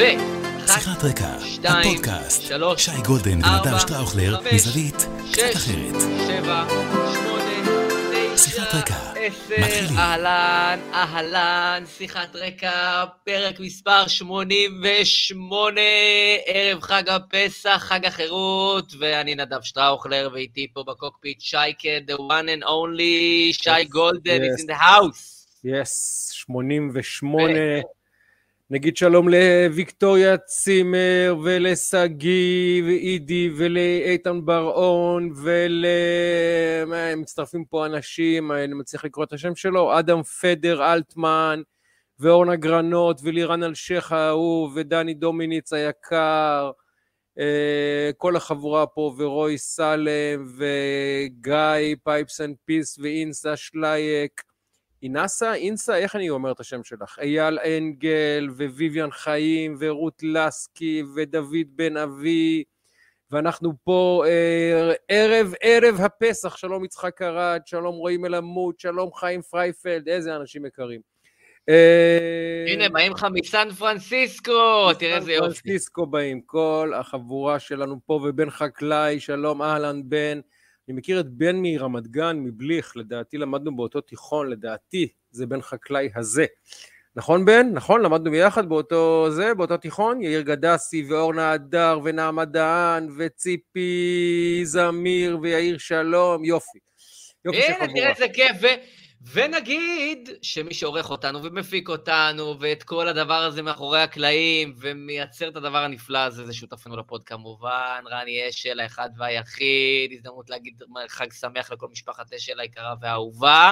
ו... שיחת רקע, הפודקאסט, שלוש, שי גולדן ונדב שטראוכלר, מזווית קצת אחרת. שבע, שמונה, שיחת רקע. מתחילים. אהלן, אהלן, שיחת רקע, פרק מספר 88, ערב חג הפסח, חג החירות, ואני נדב שטראוכלר, ואיתי פה בקוקפיט שייקה, the one and only, שי Yes, גולדן, yes. is in the house. Yes, 88. נגיד שלום לוויקטוריה צימר ולשגיא ואידי ולאיתן בר-און ול... מצטרפים פה אנשים, אני מצליח לקרוא את השם שלו, אדם פדר אלטמן ואורנה גרנות ולירן אלשיך האהוב ודני דומיניץ היקר, אה, כל החבורה פה ורוי סלם וגיא Pipes and Peace ואינסה שלייק אינסה? אינסה? איך אני אומר את השם שלך? אייל אנגל, וויביאן חיים, ורות לסקי, ודוד בן אבי, ואנחנו פה אה, ערב, ערב הפסח, שלום יצחק ארד, שלום רועי מלמוד, שלום חיים פרייפלד, איזה אנשים יקרים. אה, הנה, באים לך מסן פרנסיסקו, תראה איזה יופי. פרנסיסקו באים, כל החבורה שלנו פה, ובן חקלאי, שלום אהלן בן. אני מכיר את בן מרמת גן, מבליך, לדעתי למדנו באותו תיכון, לדעתי זה בן חקלאי הזה. נכון בן? נכון? למדנו ביחד באותו זה, באותו תיכון? יאיר גדסי ואורנה הדר ונעמה דהן וציפי זמיר ויאיר שלום, יופי. יופי של הנה, חבורה. תראה איזה כיף. ונגיד שמי שעורך אותנו ומפיק אותנו, ואת כל הדבר הזה מאחורי הקלעים, ומייצר את הדבר הנפלא הזה, זה שותפנו לפוד כמובן, רני אשל, האחד והיחיד, הזדמנות להגיד חג שמח לכל משפחת אשל היקרה והאהובה.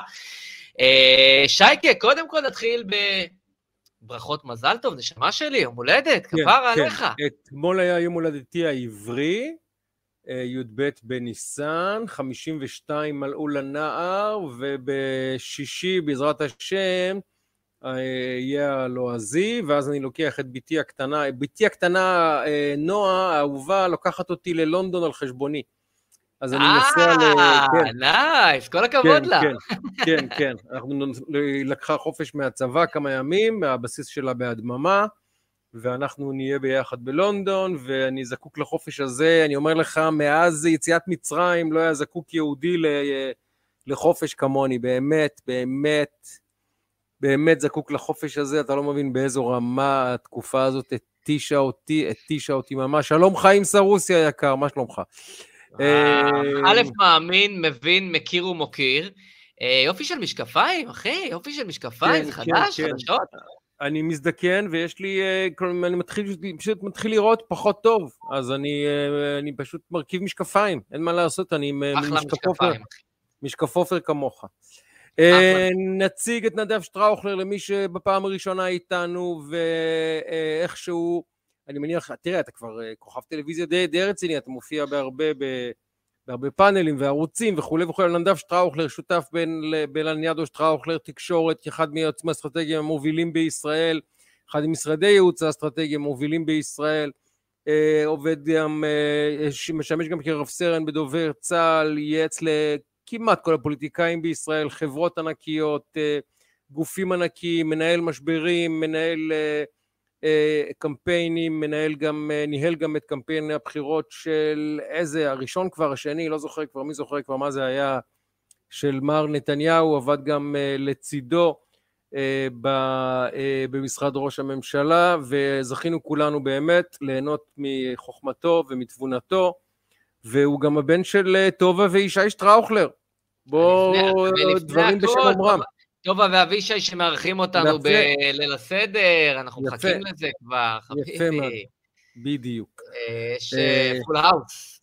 אה, שייקה, קודם כל נתחיל בברכות מזל טוב, נשמה שלי, יום הולדת, כן, כפרה כן. עליך. אתמול היה יום הולדתי העברי, י"ב בניסן, 52 מלאו לנער, ובשישי, בעזרת השם, אה, יהיה הלועזי, ואז אני לוקח את בתי הקטנה, בתי הקטנה, אה, נועה, האהובה, לוקחת אותי ללונדון על חשבוני. אז אני נוסע ל... אה, כן, נייס, כל הכבוד לה. כן, כן, כן. אנחנו לקחה חופש מהצבא כמה ימים, מהבסיס שלה בהדממה, ואנחנו נהיה ביחד בלונדון, ואני זקוק לחופש הזה. אני אומר לך, מאז יציאת מצרים לא היה זקוק יהודי ל- לחופש כמוני, באמת, באמת, באמת זקוק לחופש הזה, אתה לא מבין באיזו רמה התקופה הזאת התישה אותי, התישה אותי ממש. שלום חיים סרוסי היקר, מה שלומך? אה, א', אה, מאמין, מבין, מכיר ומוקיר. אה, יופי של משקפיים, אחי, יופי של משקפיים, כן, זה כן, חדש, כן. חדשות. אני מזדקן ויש לי, אה, כלומר, אני מתחיל, פשוט מתחיל לראות פחות טוב, אז אני, אה, אני פשוט מרכיב משקפיים, אין מה לעשות, אני משקפופר. אחי. משקפופר כמוך. אה, נציג את נדב שטראוכלר למי שבפעם הראשונה איתנו, ואיכשהו, אני מניח, תראה, אתה כבר כוכב טלוויזיה די, די רציני, אתה מופיע בהרבה, ב, בהרבה פאנלים וערוצים וכולי וכולי, נדב שטראוכלר שותף בין, ל- בלניאדו שטראוכלר תקשורת, אחד מיועצים האסטרטגיים המובילים בישראל, אחד ממשרדי ייעוץ האסטרטגיים המובילים בישראל, אה, עובד גם, אה, משמש גם כרב סרן בדובר צה"ל, ייעץ לכמעט כל הפוליטיקאים בישראל, חברות ענקיות, אה, גופים ענקיים, מנהל משברים, מנהל אה, קמפיינים, מנהל גם, אה, ניהל גם את קמפיין הבחירות של איזה, הראשון כבר, השני, לא זוכר כבר, מי זוכר כבר מה זה היה, של מר נתניהו, עבד גם אה, לצידו אה, אה, במשרד ראש הממשלה, וזכינו כולנו באמת ליהנות מחוכמתו ומתבונתו, והוא גם הבן של אה, טובה וישי שטראוכלר. בואו, דברים בשם אומרם. טובה ואבישי שמארחים אותנו. בליל הסדר, אנחנו. מחכים לזה כבר, יפה מאוד. חביבי. בדיוק. אה, יש אה, full house.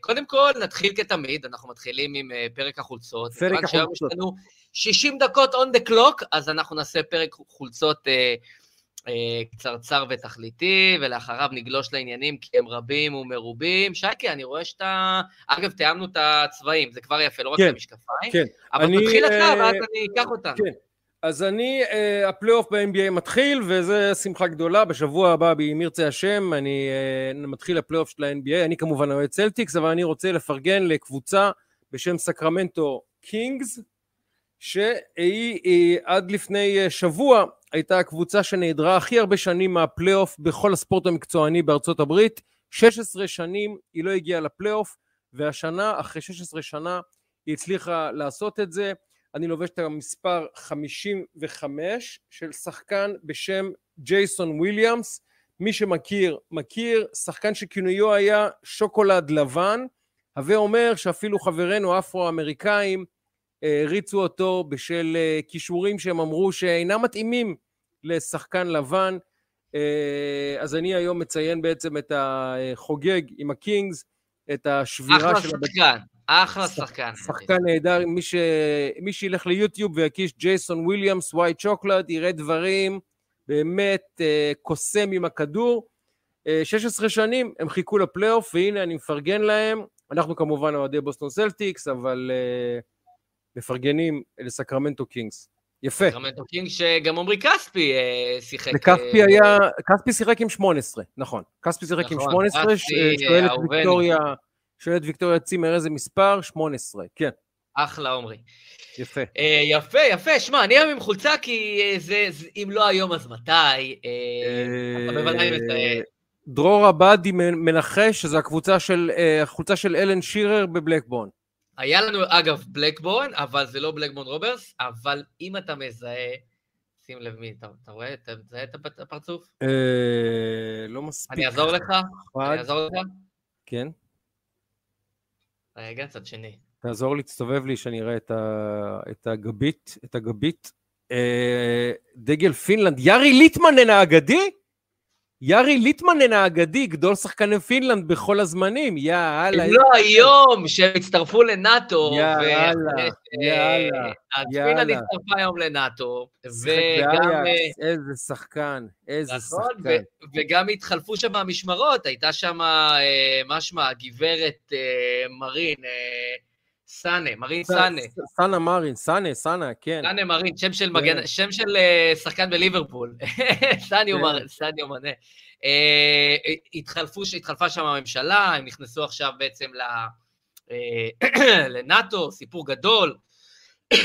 קודם כל, נתחיל כתמיד, אנחנו מתחילים עם אה, פרק החולצות. פרק החולצות. יש לנו 60 דקות on the clock, אז אנחנו נעשה פרק חולצות אה, אה, קצרצר ותכליתי, ולאחריו נגלוש לעניינים, כי הם רבים ומרובים. שייקה, אני רואה שאתה... אגב, תיאמנו את הצבעים, זה כבר יפה, לא רק כן, את המשקפיים. כן. אבל אני, תתחיל אתה, אה, ואז אני אקח אותנו. כן. אז אני, אה, הפלייאוף ב-NBA מתחיל, וזה שמחה גדולה, בשבוע הבא, אם ירצה השם, אני אה, מתחיל הפלייאוף של ה-NBA, אני כמובן אוהד סלטיקס, אבל אני רוצה לפרגן לקבוצה בשם סקרמנטו קינגס, שהיא היא, עד לפני אה, שבוע הייתה הקבוצה שנעדרה הכי הרבה שנים מהפלייאוף בכל הספורט המקצועני בארצות הברית. 16 שנים היא לא הגיעה לפלייאוף, והשנה, אחרי 16 שנה, היא הצליחה לעשות את זה. אני לובש את המספר 55 של שחקן בשם ג'ייסון וויליאמס. מי שמכיר, מכיר, שחקן שכינויו היה שוקולד לבן, הווה אומר שאפילו חברינו האפרו-אמריקאים הריצו אותו בשל אה, כישורים שהם אמרו שאינם מתאימים לשחקן לבן. אה, אז אני היום מציין בעצם את החוגג עם הקינגס, את השבירה אחלה של... שחקן, אחלה שחקן. שחקן נהדר, מי, ש... מי שילך ליוטיוב ויקיש ג'ייסון וויליאמס, ווייט שוקולד, יראה דברים באמת אה, קוסם עם הכדור. אה, 16 שנים הם חיכו לפלייאוף, והנה אני מפרגן להם. אנחנו כמובן אוהדי בוסטון סלטיקס, אבל אה, מפרגנים לסקרמנטו קינגס. יפה. סקרמנטו קינג שגם עמרי כספי אה, שיחק. וכספי אה, היה, כספי שיחק עם 18, נכון. כספי שיחק עם נכון, 18, כספי, ש- שואלת. ויקטוריה, שואלת ויקטוריה צימר איזה מספר? 18, כן, אחלה עמרי. יפה. אה, יפה, יפה. שמע, אני היום עם חולצה כי אה, זה, זה- אם לא היום אז מתי? אה. דרור עבדי מנחש שזו הקבוצה של, אה, החולצה של אלן שירר בבלקבורן. היה לנו, אגב, בלקבורן, אבל זה לא בלקבורן רוברס, אבל אם אתה מזהה, שים לב מי, אתה, אתה רואה? אתה מזהה את הפ- הפרצוף? אה, לא מספיק. אני אעזור לך? אני. אעזור לך? כן. רגע, צד שני. תעזור לי, תסתובב לי שאני אראה את, ה, את הגב, את הגב. אה, דגל פינלנד, יארי ליטמנן האגדי? יארי ליטמנן האגדי, גדול שחקני פינלנד בכל הזמנים, יאללה. אם לא היום, שהם הצטרפו לנאטו. יאללה, יאללה, אה, אז פינלנד. הצטרפה היום לנאטו, וגם... אה, איזה שחקן, איזה נכון, שחקן. וגם התחלפו שם המשמרות, הייתה שם, אה, מה שמה, הגברת אה, מרין, אה, סאנה, מרין סאנה. סאנה מרין, סאנה, סאנה, כן. סאנה מרין, שם של מגן, שם של אה, שחקן בליברפול. סניו כן. מר- סניו מנה. אה, התחלפה שם הממשלה, הם נכנסו עכשיו בעצם. אה, לנאטו, סיפור גדול.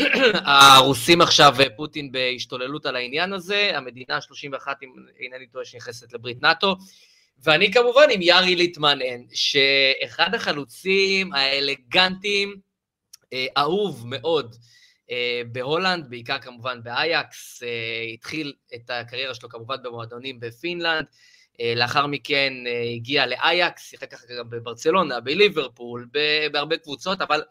הרוסים עכשיו, פוטין בהשתוללות על העניין הזה, המדינה ה-31, אם אינני טועה, שנכנסת לברית נאטו, ואני כמובן עם יארי ליטמנן, שאחד החלוצים האלגנטיים, אהוב מאוד אה, בהולנד, בעיקר כמובן באייאקס, אה, התחיל את הקריירה שלו כמובן במועדונים בפינלנד, אה, לאחר מכן אה, הגיע לאייאקס, שיחק ככה גם בברצלונה, בליברפול, בהרבה קבוצות, אבל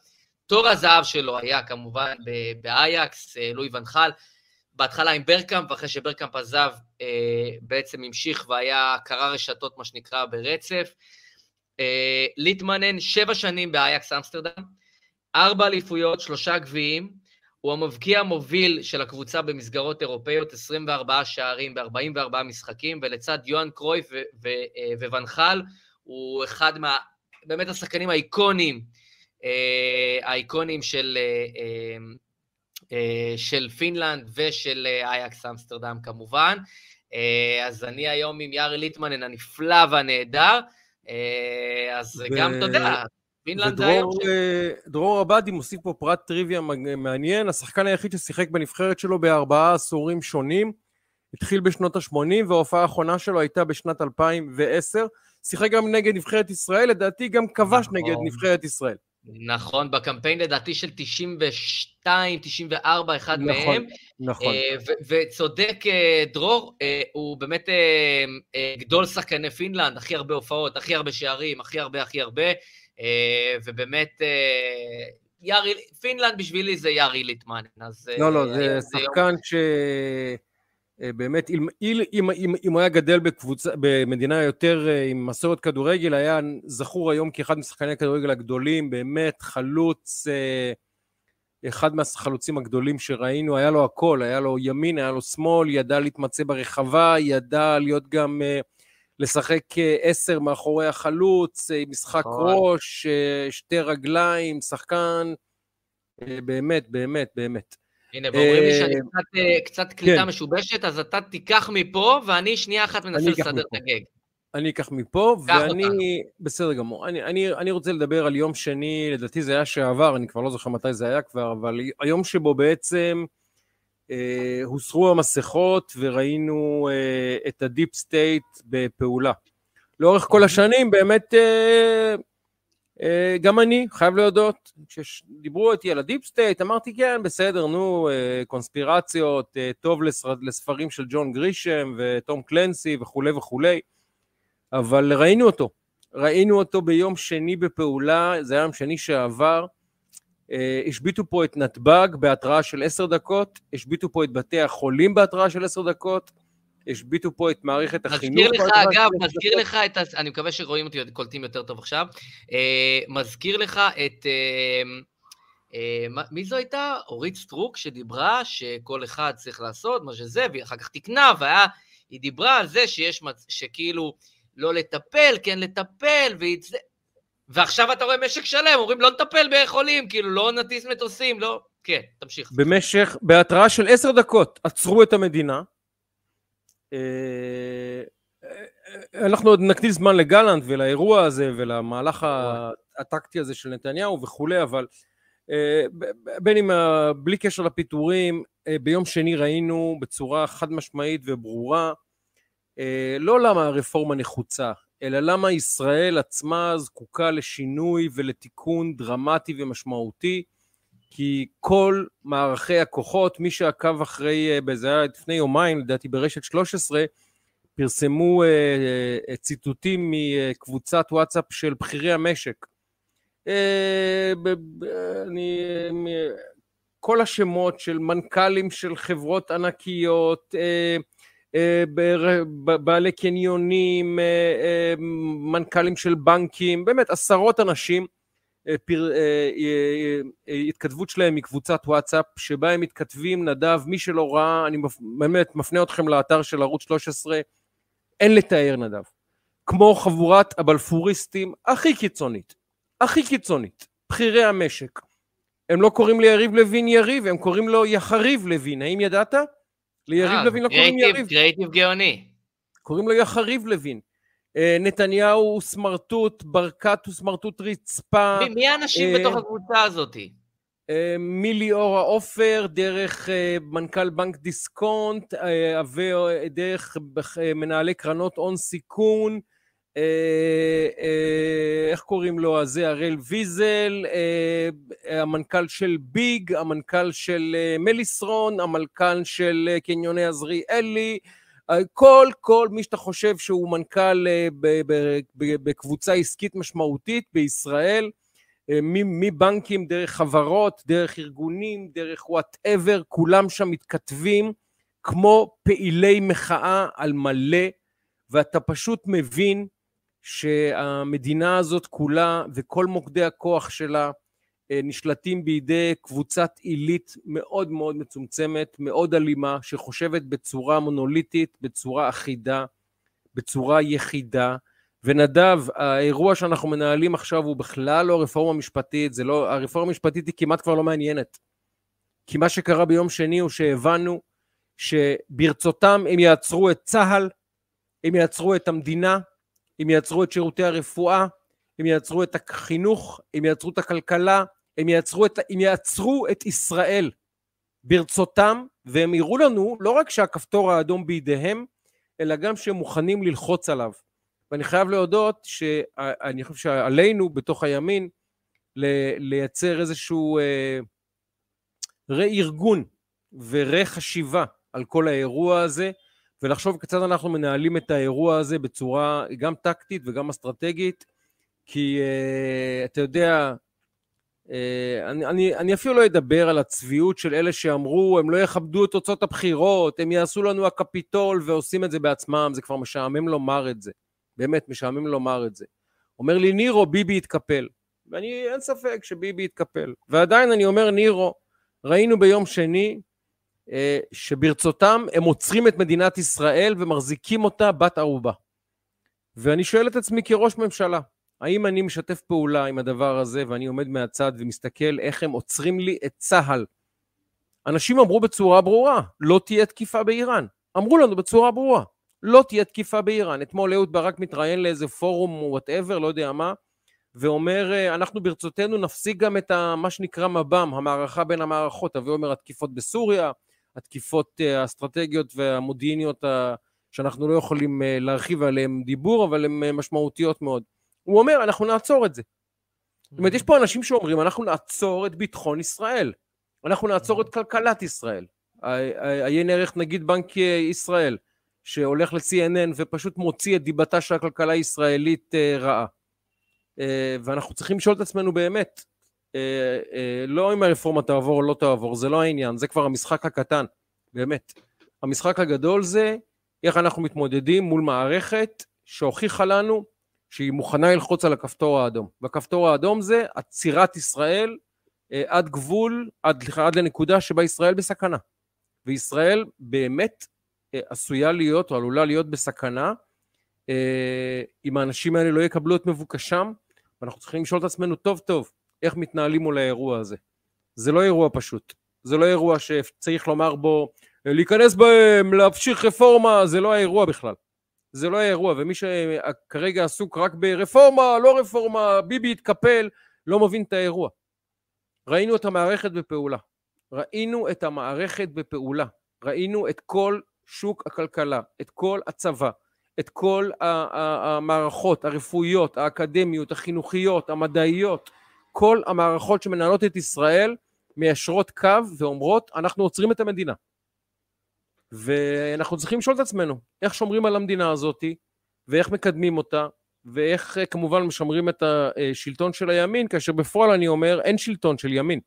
תור הזהב שלו היה כמובן באייאקס, אה, לואי ואן חאל, בהתחלה עם ברגקאמפ, ואחרי שברגקאמפ עזב, אה, בעצם המשיך והיה קורע רשתות, מה שנקרא, ברצף. אה, ליטמנן, שבע שנים באייאקס אמסטרדם, ארבע אליפויות, שלושה גביעים, הוא המבקיע המוביל של הקבוצה במסגרות אירופאיות, 24 שערים ב-44 משחקים, ולצד יוהאן קרויף אה, וונחל, הוא אחד מה... באמת השחקנים האיקונים, אה, האיקונים של, אה, אה, אה, של פינלנד ושל אה, אייקס אמסטרדם כמובן. אה, אז אני היום עם יארי ליטמנן הנפלא והנהדר, אה, אז ו- גם, יודע, פינלנד היום ודרור אה, דרור עבדי מוסיף פה פרט טריוויה מעניין, השחקן היחיד ששיחק בנבחרת שלו בארבעה עשורים שונים, התחיל בשנות ה-80 וההופעה האחרונה שלו הייתה בשנת 2010, שיחק גם נגד נבחרת ישראל, לדעתי גם כבש נכון. נגד נבחרת ישראל. נכון, בקמפיין לדעתי של 92, 94, אחד נכון, מהם. נכון. ו- וצודק אה, דרור, הוא באמת גדול שחקני פינלנד, הכי הרבה הופעות, הכי הרבה שערים, הכי הרבה, הכי הרבה, ובאמת, אה, יארי, פינלנד בשבילי זה יארי ליטמנן. אז, אה, לא, לא, זה היום יום- שחקן ש... אה, באמת, אם, אם, אם, אם, הוא היה גדל בקבוצה, במדינה יותר אה, עם מסורת כדורגל, היה זכור היום כאחד משחקני הכדורגל הגדולים, באמת חלוץ, אה, אחד מהחלוצים הגדולים שראינו, היה לו הכל, היה לו ימין, היה לו שמאל, ידע להתמצא ברחבה, ידע להיות גם, אה, לשחק אה, עשר מאחורי החלוץ, אה, משחק נכון. ראש, אה, שתי רגליים, שחקן, באמת, באמת, באמת. הנה, ואומרים לי שאני קצת, קצת קליטה כן. משובשת, אז אתה תיקח מפה, ואני שנייה אחת מנסה לסדר את. הגג. אני אקח מפה, ואני... אותנו. בסדר גמור. אני, אני, אני רוצה לדבר על יום שני, לדעתי זה היה שעבר, אני כבר לא זוכר מתי זה היה כבר, אבל היום שבו בעצם הוסרו המסכות וראינו אה, את ה deep state בפעולה. לאורך כל השנים באמת אה, אה, גם אני חייב להודות, כשדיברו איתי על ה deep state אמרתי כן בסדר נו אה, קונספירציות, אה, טוב לספר, לספרים של ג'ון גרישם וטום קלנסי וכולי וכולי, אבל ראינו אותו, ראינו אותו ביום שני בפעולה, זה היה יום שני שעבר, אה, השביתו פה את נתב"ג בהתראה של עשר דקות, השביתו פה את בתי החולים בהתראה של עשר דקות, השביתו פה את מערכת החינוך. מזכיר לך, אגב, מזכיר לך את, ה... אני מקווה שרואים אותי, קולטים יותר טוב עכשיו, אה, מזכיר לך את, אה, אה, מי זו הייתה? אורית סטרוק, שדיברה שכל אחד צריך לעשות מה שזה, והיא אחר כך תיקנה, והיה, היא דיברה על זה שיש, מצ... שכאילו, לא לטפל, כן לטפל, והיא... ועכשיו אתה רואה משק שלם, אומרים לא נטפל בחולים, כאילו לא נטיס מטוסים, לא... כן, תמשיך. במשך, בהתראה של עשר דקות עצרו את המדינה. אה, אה, אנחנו עוד נקדיש זמן לגלנט ולאירוע הזה ולמהלך הטקטי הזה של נתניהו וכולי, אבל אה, בין אם בלי קשר לפיטורים, ביום שני ראינו בצורה חד משמעית וברורה לא למה הרפורמה נחוצה, אלא למה ישראל עצמה זקוקה לשינוי ולתיקון דרמטי ומשמעותי, כי כל מערכי הכוחות, מי שעקב אחרי, אה, זה היה לפני יומיים, לדעתי ברשת 13, פרסמו אה, אה, ציטוטים מקבוצת וואטסאפ של בכירי המשק. אני, כל השמות של מנכ"לים של חברות ענקיות, אה, בעלי קניונים, אה, אה, מנכ"לים של בנקים, באמת עשרות אנשים, התכתבות שלהם מקבוצת וואטסאפ, שבה הם מתכתבים, נדב, מי שלא ראה, אני באמת מפנה אתכם לאתר של ערוץ 13, אין לתאר נדב. כמו חבורת הבלפוריסטים הכי קיצונית, הכי קיצונית, בכירי המשק. הם לא קוראים ליריב לוין יריב, הם קוראים לו יחריב לוין, האם ידעת? ליריב אה, לוין לא קוראים יריב. קריאיטיב גאוני. קוראים לו יחריב לוין. אה, נתניהו הוא סמרטוט, ברקת הוא סמרטוט רצפה. מי האנשים בתוך אה, הקבוצה הזאת? מליאורה עופר, דרך מנכ"ל בנק דיסקונט, דרך מנהלי קרנות הון סיכון, איך קוראים לו הזה, הראל ויזל, המנכ"ל של ביג, המנכ"ל של מליסרון, המנכ"ל של קניוני עזריאלי, כל, כל מי שאתה חושב שהוא מנכ"ל בקבוצה עסקית משמעותית בישראל, מבנקים, דרך חברות, דרך ארגונים, דרך וואטאבר, כולם שם מתכתבים כמו פעילי מחאה על מלא, ואתה פשוט מבין שהמדינה הזאת כולה וכל מוקדי הכוח שלה אה, נשלטים בידי קבוצת עילית מאוד מאוד מצומצמת, מאוד אלימה, שחושבת בצורה מונוליטית, בצורה אחידה, בצורה יחידה. ונדב, האירוע שאנחנו מנהלים עכשיו הוא בכלל לא רפורמה משפטית, לא, הרפורמה המשפטית היא כמעט כבר לא מעניינת. כי מה שקרה ביום שני הוא שהבנו שברצותם הם יעצרו את צה"ל, הם יעצרו את המדינה, הם יעצרו את שירותי הרפואה, הם יעצרו את החינוך, הם יעצרו את הכלכלה, הם יעצרו את, הם יעצרו את ישראל ברצותם, והם יראו לנו לא רק שהכפתור האדום בידיהם, אלא גם שהם מוכנים ללחוץ עליו. ואני חייב להודות שאני חושב שעלינו בתוך הימין לייצר איזשהו אה, רה-ארגון ורה-חשיבה על כל האירוע הזה, ולחשוב כיצד אנחנו מנהלים את האירוע הזה בצורה גם טקטית וגם אסטרטגית, כי uh, אתה יודע, uh, אני, אני, אני אפילו לא אדבר על הצביעות של אלה שאמרו, הם לא יכבדו את תוצאות הבחירות, הם יעשו לנו הקפיטול ועושים את זה בעצמם, זה כבר משעמם לומר את זה. באמת, משעמם לומר את זה. אומר לי, נירו, ביבי יתקפל. ואני, אין ספק שביבי יתקפל. ועדיין אני אומר, נירו, ראינו ביום שני שברצותם הם עוצרים את מדינת ישראל ומחזיקים אותה בת ערובה. ואני שואל את עצמי כראש ממשלה, האם אני משתף פעולה עם הדבר הזה ואני עומד מהצד ומסתכל איך הם עוצרים לי את צה"ל? אנשים אמרו בצורה ברורה, לא תהיה תקיפה באיראן. אמרו לנו בצורה ברורה, לא תהיה תקיפה באיראן. אתמול אהוד ברק מתראיין לאיזה פורום whatever, לא יודע מה, ואומר, אה, אנחנו ברצותנו נפסיק גם את ה, מה שנקרא מב"ם, המערכה בין המערכות, הווי אומר התקיפות בסוריה, התקיפות אה, האסטרטגיות והמודיעיניות ה- שאנחנו לא יכולים אה, להרחיב עליהן דיבור, אבל הן אה, משמעותיות מאוד. הוא אומר, אנחנו נעצור את זה. זאת אומרת, יש פה אנשים שאומרים, אנחנו נעצור את ביטחון ישראל, אנחנו נעצור את כלכלת ישראל. עיין ערך נגיד בנק ישראל, שהולך ל-CNN ופשוט מוציא את דיבתה של הכלכלה הישראלית רעה. ואנחנו צריכים לשאול את עצמנו באמת, אה, אה, לא אם הרפורמה תעבור או לא תעבור, זה לא העניין, זה כבר המשחק הקטן, באמת. המשחק הגדול זה איך אנחנו מתמודדים מול מערכת שהוכיחה לנו שהיא מוכנה ללחוץ על הכפתור האדום. והכפתור האדום זה עצירת ישראל אה, עד גבול, עד, עד לנקודה שבה ישראל בסכנה. וישראל באמת עשויה להיות או עלולה להיות בסכנה אם האנשים האלה לא יקבלו את מבוקשם, ואנחנו צריכים לשאול את עצמנו טוב טוב, איך מתנהלים מול האירוע הזה. זה לא אירוע פשוט, זה לא אירוע שצריך לומר בו, להיכנס בהם, להמשיך רפורמה, זה לא האירוע בכלל. זה לא האירוע, ומי שכרגע עסוק רק ברפורמה, לא רפורמה, ביבי התקפל, לא מבין את האירוע. ראינו את המערכת בפעולה. ראינו את המערכת בפעולה. ראינו את כל שוק הכלכלה, את כל הצבא, את כל המערכות הרפואיות, האקדמיות, החינוכיות, המדעיות, כל המערכות שמנהלות את ישראל מיישרות קו ואומרות, אנחנו עוצרים את המדינה. ואנחנו צריכים לשאול את עצמנו, איך שומרים על המדינה הזאת, ואיך מקדמים אותה, ואיך כמובן משמרים את השלטון של הימין, כאשר בפועל אני אומר, אין שלטון של ימין.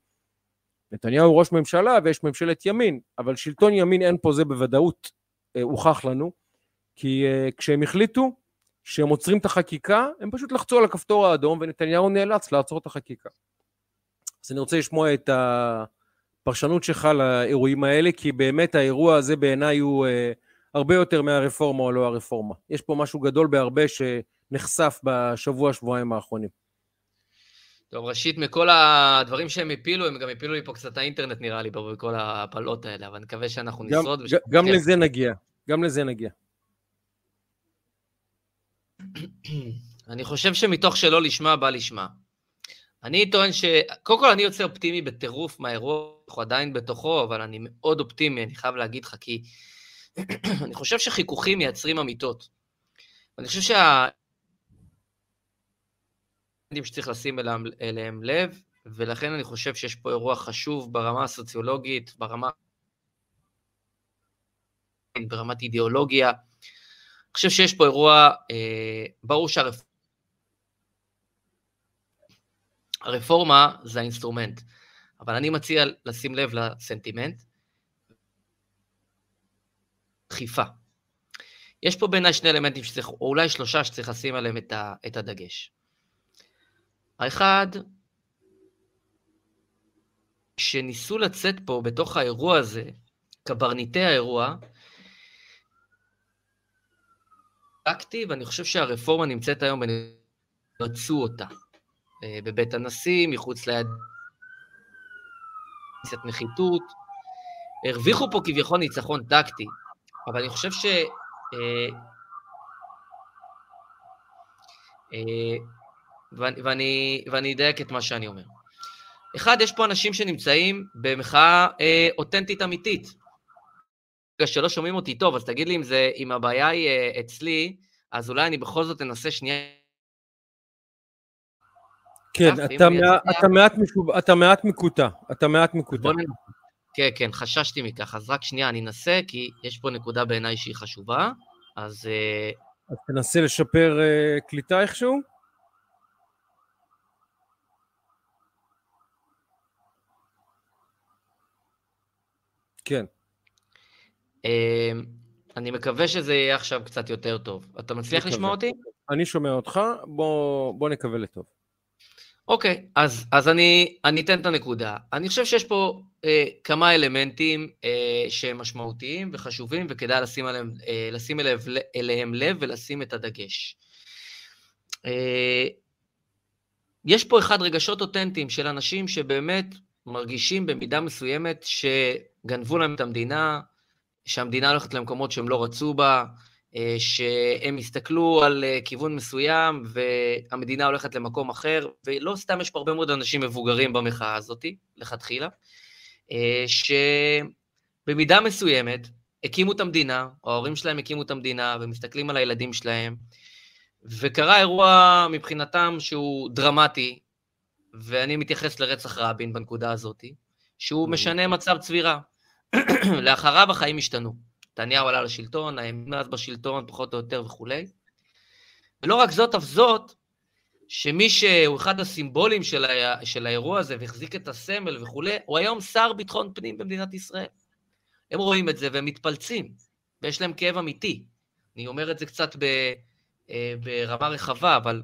נתניהו הוא ראש ממשלה ויש ממשלת ימין, אבל שלטון ימין אין פה, זה בוודאות אה, הוכח לנו, כי אה, כשהם החליטו, שהם עוצרים את החקיקה, הם פשוט לחצו על הכפתור האדום ונתניהו נאלץ לעצור את החקיקה. אז אני רוצה לשמוע את הפרשנות שלך לאירועים האלה, כי באמת האירוע הזה בעיניי הוא אה, הרבה יותר מהרפורמה או לא הרפורמה. יש פה משהו גדול בהרבה שנחשף בשבוע, שבועיים האחרונים. טוב, ראשית, מכל הדברים שהם הפילו, הם גם הפילו לי פה קצת האינטרנט נראה לי, בכל הפלות האלה, אבל אני מקווה שאנחנו נשרוד. גם, גם לזה נגיע, גם לזה נגיע. אני חושב שמתוך שלא לשמה בא לשמה. אני טוען ש... קודם כל אני יוצא אופטימי בטירוף מהאירוע, אנחנו עדיין בתוכו, אבל אני מאוד אופטימי, אני חייב להגיד לך, כי אני חושב שחיכוכים מייצרים אמיתות. אני חושב שה... שצריך לשים אליהם, אליהם לב, ולכן אני חושב שיש פה אירוע חשוב ברמה הסוציולוגית, ברמה... ברמת אידיאולוגיה. אני חושב שיש פה אירוע, אה, ברור שהרפורמה זה האינסטרומנט, אבל אני מציע לשים לב לסנטימנט. דחיפה. יש פה בעיניי שני אלמנטים שצריך, או אולי שלושה שצריך לשים עליהם את, ה, את הדגש. האחד, כשניסו לצאת פה בתוך האירוע הזה, קברניטי האירוע, בדקתי, ואני חושב שהרפורמה נמצאת היום, רצו אותה. אה, בבית הנשיא, מחוץ ליד... קצת נחיתות. הרוויחו פה כביכול ניצחון טקטי, אבל אני חושב ש... אה, אה, ואני, ואני אדייק את מה שאני אומר. אחד, יש פה אנשים שנמצאים במחאה אותנטית אמיתית. שלא שומעים אותי טוב, אז תגיד לי אם, זה, אם הבעיה היא uh, אצלי, אז אולי אני בכל זאת אנסה שנייה... כן, אתה, מע... אתה, מעט משוב... אתה מעט מקוטע, אתה מעט מקוטע. כן, כן, חששתי מכך, אז רק שנייה, אני אנסה, כי יש פה נקודה בעיניי שהיא חשובה, אז... Uh... אז תנסה לשפר uh, קליטה איכשהו. כן. אמ, אני מקווה שזה יהיה עכשיו קצת יותר טוב. אתה מצליח לשמוע אותי? אני שומע אותך, בוא, בוא נקווה לטוב. אוקיי, אז, אז אני, אני אתן את הנקודה. אני חושב שיש פה אה, כמה אלמנטים אה, שהם משמעותיים וחשובים, וכדאי לשים, עליהם, אה, לשים אליהם, אליהם לב ולשים את הדגש. אה, יש פה אחד רגשות אותנטיים של אנשים שבאמת מרגישים במידה מסוימת שגנבו להם את המדינה, שהמדינה הולכת למקומות שהם לא רצו בה, אה, שהם הסתכלו על אה, כיוון מסוים והמדינה הולכת למקום אחר, ולא סתם יש פה הרבה מאוד אנשים מבוגרים במחאה הזאת, לכתחילה, אה, במידה מסוימת, הקימו את המדינה, או ההורים שלהם הקימו את המדינה, ומסתכלים על הילדים שלהם, וקרה אירוע מבחינתם שהוא דרמטי, ואני מתייחס לרצח רבין בנקודה הזאת, שהוא משנה מצב צבירה. לאחריו החיים השתנו. נתניהו עלה לשלטון, הימין אז בשלטון, פחות או יותר וכולי. ולא רק זאת, אף זאת, שמי שהוא אחד הסימבולים של, ה... של האירוע הזה והחזיק את הסמל וכולי, הוא היום שר ביטחון פנים במדינת ישראל. הם רואים את זה והם מתפלצים, ויש להם כאב אמיתי. אני אומר את זה קצת ב... אה, ברמה רחבה, אבל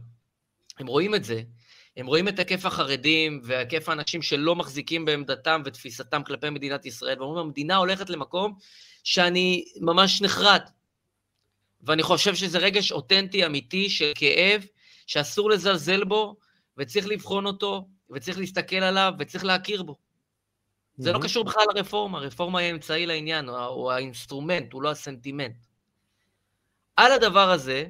הם רואים את זה. הם רואים את היקף החרדים והיקף האנשים שלא מחזיקים בעמדתם ותפיסתם כלפי מדינת ישראל, ואומרים, המדינה הולכת למקום שאני ממש נחרד. ואני חושב שזה רגש אותנטי, אמיתי, של כאב, שאסור לזלזל בו, וצריך לבחון אותו, וצריך להסתכל עליו, וצריך להכיר בו. זה לא קשור בכלל לרפורמה, רפורמה היא אמצעי לעניין, הוא האינסטרומנט, הוא לא הסנטימנט. על הדבר הזה,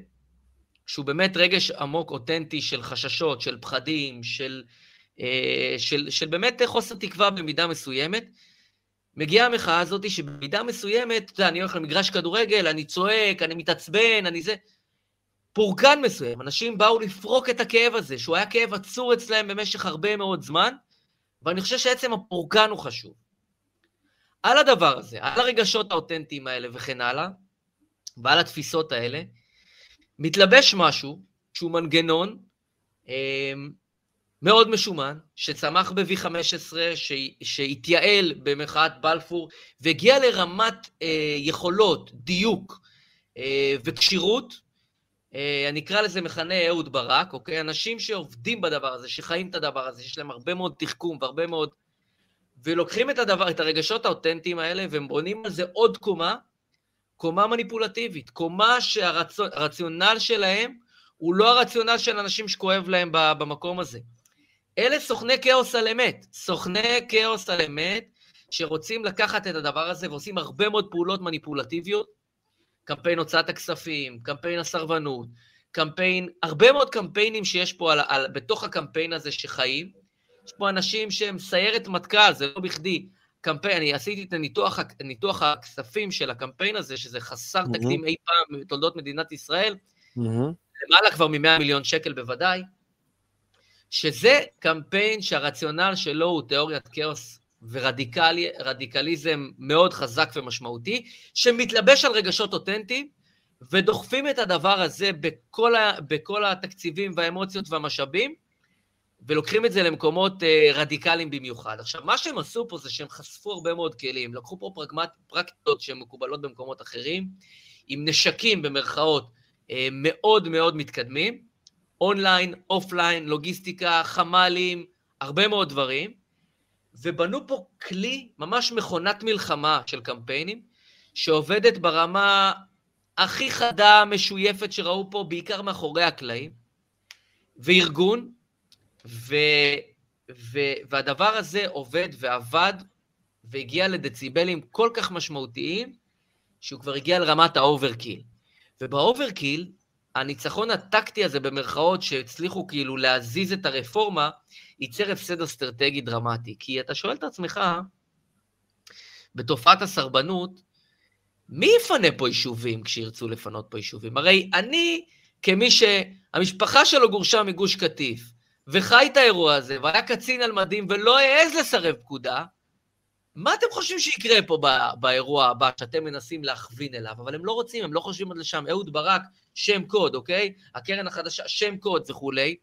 שהוא באמת רגש עמוק, אותנטי, של חששות, של פחדים, של, אה, של, של באמת חוסר תקווה במידה מסוימת, מגיעה המחאה הזאת שבמידה מסוימת, אתה יודע, אני הולך למגרש כדורגל, אני צועק, אני מתעצבן, אני זה... פורקן מסוים, אנשים באו לפרוק את הכאב הזה, שהוא היה כאב עצור אצלם במשך הרבה מאוד זמן, ואני חושב שעצם הפורקן הוא חשוב. על הדבר הזה, על הרגשות האותנטיים האלה וכן הלאה, ועל התפיסות האלה, מתלבש משהו שהוא מנגנון אה, מאוד משומן, שצמח ב-V15, שהתייעל במחאת בלפור, והגיע לרמת אה, יכולות, דיוק אה, וכשירות, אה, אני אקרא לזה מכנה אהוד ברק, אוקיי? אנשים שעובדים בדבר הזה, שחיים את הדבר הזה, שיש להם הרבה מאוד תחכום והרבה מאוד... ולוקחים את הדבר, את הרגשות האותנטיים האלה, והם בונים על זה עוד קומה, קומה מניפולטיבית, קומה שהרציונל שלהם הוא לא הרציונל של אנשים שכואב להם במקום הזה. אלה סוכני כאוס על אמת, סוכני כאוס על אמת, שרוצים לקחת את הדבר הזה ועושים הרבה מאוד פעולות מניפולטיביות, קמפיין הוצאת הכספים, קמפיין הסרבנות, קמפיין, הרבה מאוד קמפיינים שיש פה על, על, בתוך הקמפיין הזה שחיים. יש פה אנשים שהם סיירת מטכ"ל, זה לא בכדי. קמפיין, אני עשיתי את הניתוח, ניתוח הכספים של הקמפיין הזה, שזה חסר mm-hmm. תקדים אי פעם בתולדות מדינת ישראל, mm-hmm. למעלה כבר מ-100 מיליון שקל בוודאי, שזה קמפיין שהרציונל שלו הוא תיאוריית כאוס ורדיקליזם מאוד חזק ומשמעותי, שמתלבש על רגשות אותנטיים, ודוחפים את הדבר הזה בכל, ה, בכל התקציבים והאמוציות והמשאבים, ולוקחים את זה למקומות אה, רדיקליים במיוחד. עכשיו, מה שהם עשו פה זה שהם חשפו הרבה מאוד כלים, לקחו פה פרגמט, פרקטיקות שהן מקובלות במקומות אחרים, עם נשקים במרכאות אה, מאוד מאוד מתקדמים, online, offline, לוגיסטיקה, חמ"לים, הרבה מאוד דברים, ובנו פה כלי, ממש מכונת מלחמה של קמפיינים, שעובדת ברמה הכי חדה, משויפת שראו פה, בעיקר מאחורי הקלעים, וארגון, ו, ו, והדבר הזה עובד ועבד, והגיע לדציבלים כל כך משמעותיים, שהוא כבר הגיע לרמת ה overkill. וב overkill, הניצחון הטקטי הזה, במרכאות, שהצליחו כאילו להזיז את הרפורמה, ייצר הפסד אסטרטגי דרמטי. כי אתה שואל את עצמך, בתופעת הסרבנות, מי יפנה פה יישובים כשירצו לפנות פה יישובים? הרי אני, כמי שהמשפחה שלו גורשה מגוש קטיף, וחי את האירוע הזה, והיה קצין על מדים ולא העז לסרב פקודה, מה אתם חושבים שיקרה פה באירוע הבא שאתם מנסים להכווין אליו? אבל הם לא רוצים, הם לא חושבים עד לשם. אהוד ברק, שם קוד, אוקיי? הקרן החדשה, שם קוד וכולי.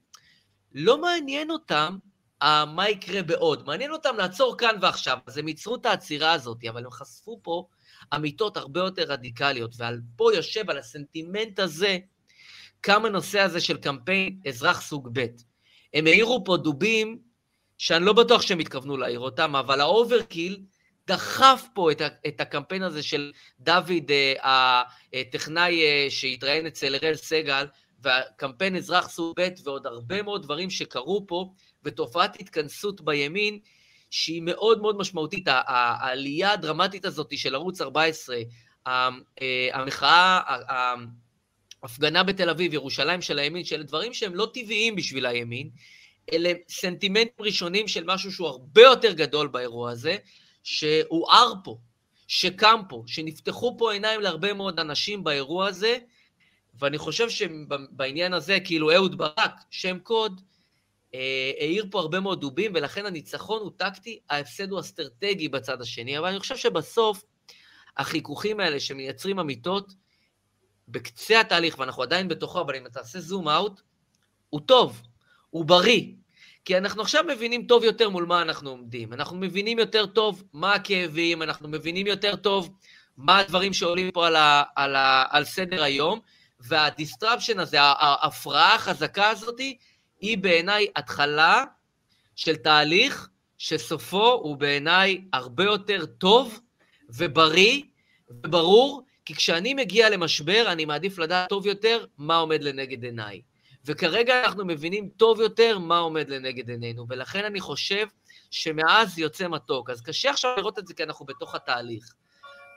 לא מעניין אותם uh, מה יקרה בעוד, מעניין אותם לעצור כאן ועכשיו. אז הם ייצרו את העצירה הזאת, אבל הם חשפו פה אמיתות הרבה יותר רדיקליות, ועל פה יושב, על הסנטימנט הזה, קם הנושא הזה של קמפיין אזרח סוג ב'. הם העירו פה דובים שאני לא בטוח שהם התכוונו להעיר אותם, אבל ה overkill דחף פה את, את הקמפיין הזה של דוד, אה, הטכנאי אה, שהתראיין אצל אראל סגל, והקמפיין אזרח סוג ב' ועוד הרבה מאוד דברים שקרו פה, ותופעת התכנסות בימין שהיא מאוד מאוד משמעותית. העלייה הדרמטית הזאת של ערוץ 14, אה, המחאה, ההפגנה בתל אביב, ירושלים של הימין, שאלה דברים שהם לא טבעיים בשביל הימין, אלה סנטימנטים ראשונים של משהו שהוא הרבה יותר גדול באירוע הזה, שהואר פה, שקם פה, שנפתחו פה עיניים להרבה מאוד אנשים באירוע הזה, ואני חושב שבעניין הזה, כאילו אהוד ברק, שם קוד, אה, העיר פה הרבה מאוד דובים, ולכן הניצחון הוא טקטי, ההפסד הוא אסטרטגי בצד השני, אבל אני חושב שבסוף החיכוכים האלה שמייצרים אמיתות, בקצה התהליך, ואנחנו עדיין בתוכו, אבל אם אתה תעשה זום אאוט, הוא טוב, הוא בריא. כי אנחנו עכשיו מבינים טוב יותר מול מה אנחנו עומדים. אנחנו מבינים יותר טוב מה הכאבים, אנחנו מבינים יותר טוב מה הדברים שעולים פה על, ה, על, ה, על סדר היום, והדיסטרפשן הזה, ההפרעה החזקה הזאת, היא בעיניי התחלה של תהליך שסופו הוא בעיניי הרבה יותר טוב ובריא וברור, כי כשאני מגיע למשבר, אני מעדיף לדעת טוב יותר מה עומד לנגד עיניי. וכרגע אנחנו מבינים טוב יותר מה עומד לנגד עינינו, ולכן אני חושב שמאז יוצא מתוק. אז קשה עכשיו לראות את זה כי אנחנו בתוך התהליך.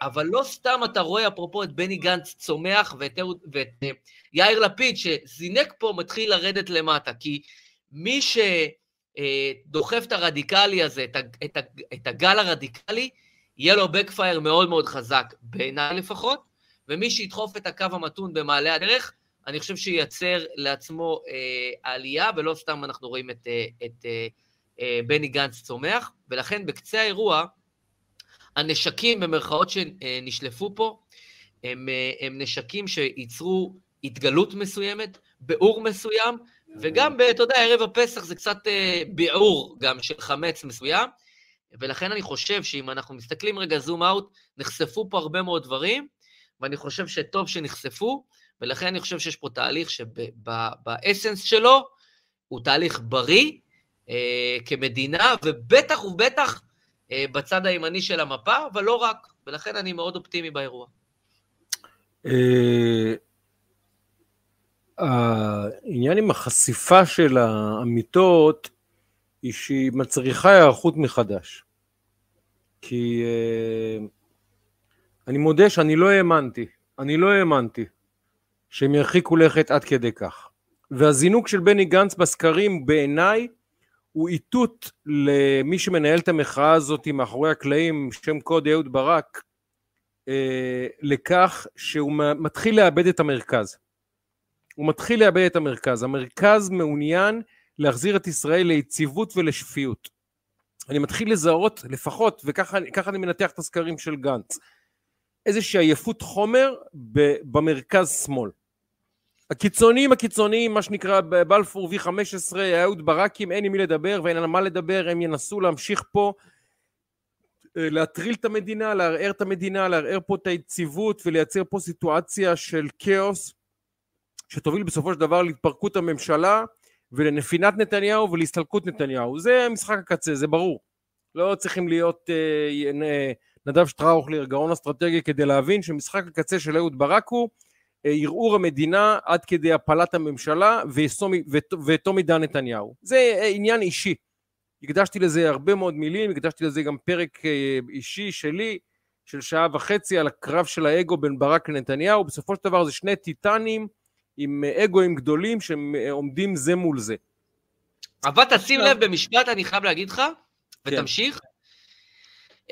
אבל לא סתם אתה רואה, אפרופו, את בני גנץ צומח ואת, ואת אה, יאיר לפיד, שזינק פה, מתחיל לרדת למטה. כי מי שדוחף את הרדיקלי הזה, את הגל הרדיקלי, יהיה לו בקפייר מאוד מאוד חזק, בעיניי לפחות, ומי שידחוף את הקו המתון במעלה הדרך, אני חושב שייצר לעצמו אה, עלייה, ולא סתם אנחנו רואים את, אה, את אה, אה, בני גנץ צומח, ולכן בקצה האירוע, הנשקים במרכאות שנשלפו פה, הם, אה, הם נשקים שייצרו התגלות מסוימת, ביעור מסוים, וגם, אתה יודע, ערב הפסח זה קצת אה, ביעור גם של חמץ מסוים, ולכן אני חושב שאם אנחנו מסתכלים רגע זום אאוט, נחשפו פה הרבה מאוד דברים, ואני חושב שטוב שנחשפו, ולכן אני חושב שיש פה תהליך שבאסנס שלו הוא תהליך בריא אה, כמדינה, ובטח ובטח אה, בצד הימני של המפה, אבל לא רק, ולכן אני מאוד אופטימי באירוע. אה, העניין עם החשיפה של האמיתות היא שהיא מצריכה היערכות מחדש. כי אה, אני מודה שאני לא האמנתי, אני לא האמנתי שהם ירחיקו לכת עד כדי כך. והזינוק של בני גנץ בסקרים בעיניי הוא איתות למי שמנהל את המחאה הזאת מאחורי הקלעים, שם קוד אהוד ברק, אה, לכך שהוא מתחיל לאבד את המרכז. הוא מתחיל לאבד את המרכז. המרכז מעוניין להחזיר את ישראל ליציבות ולשפיות. אני מתחיל לזהות לפחות, וככה אני מנתח את הסקרים של גנץ, איזושהי עייפות חומר במרכז שמאל. הקיצוניים הקיצוניים, מה שנקרא בלפור V15, אהוד ברקים, אין עם מי לדבר ואין על מה לדבר, הם ינסו להמשיך פה אה, להטריל את המדינה, לערער את המדינה, לערער פה את היציבות ולייצר פה סיטואציה של כאוס שתוביל בסופו של דבר להתפרקות הממשלה ולנפינת נתניהו ולהסתלקות נתניהו. זה משחק הקצה, זה ברור. לא צריכים להיות אה, נדב שטראוכלר, גאון אסטרטגי, כדי להבין שמשחק הקצה של אהוד ברק הוא אה, ערעור המדינה עד כדי הפלת הממשלה ותום עידן נתניהו. זה אה, עניין אישי. הקדשתי לזה הרבה מאוד מילים, הקדשתי לזה גם פרק אה, אישי שלי, של שעה וחצי על הקרב של האגו בין ברק לנתניהו. בסופו של דבר זה שני טיטנים עם אגואים גדולים שהם עומדים זה מול זה. אבל תשים לב במשפט, אני חייב להגיד לך, כן. ותמשיך.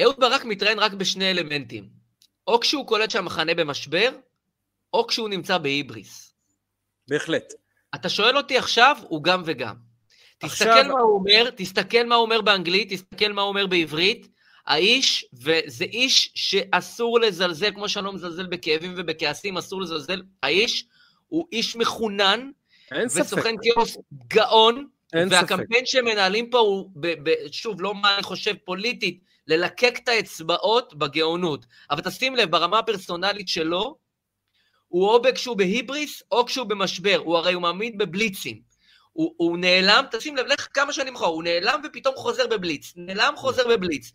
אהוד ברק מתראיין רק בשני אלמנטים. או כשהוא קולט שהמחנה במשבר, או כשהוא נמצא בהיבריס. בהחלט. אתה שואל אותי עכשיו, הוא גם וגם. עכשיו... תסתכל מה הוא אומר, תסתכל מה הוא אומר באנגלית, תסתכל מה הוא אומר בעברית. האיש, וזה איש שאסור לזלזל, כמו שאני לא מזלזל בכאבים ובכעסים, אסור לזלזל. האיש הוא איש מחונן, וסוכן כאוס גאון, והקמפיין ספק. שמנהלים פה הוא, ב, ב, שוב, לא מה אני חושב פוליטית, ללקק את האצבעות בגאונות. אבל תשים לב, ברמה הפרסונלית שלו, הוא או כשהוא בהיבריס או כשהוא במשבר, הוא הרי הוא מעמיד בבליצים. הוא, הוא נעלם, תשים לב, לך כמה שנים אחורה, הוא נעלם ופתאום חוזר בבליץ. נעלם, חוזר בבליץ.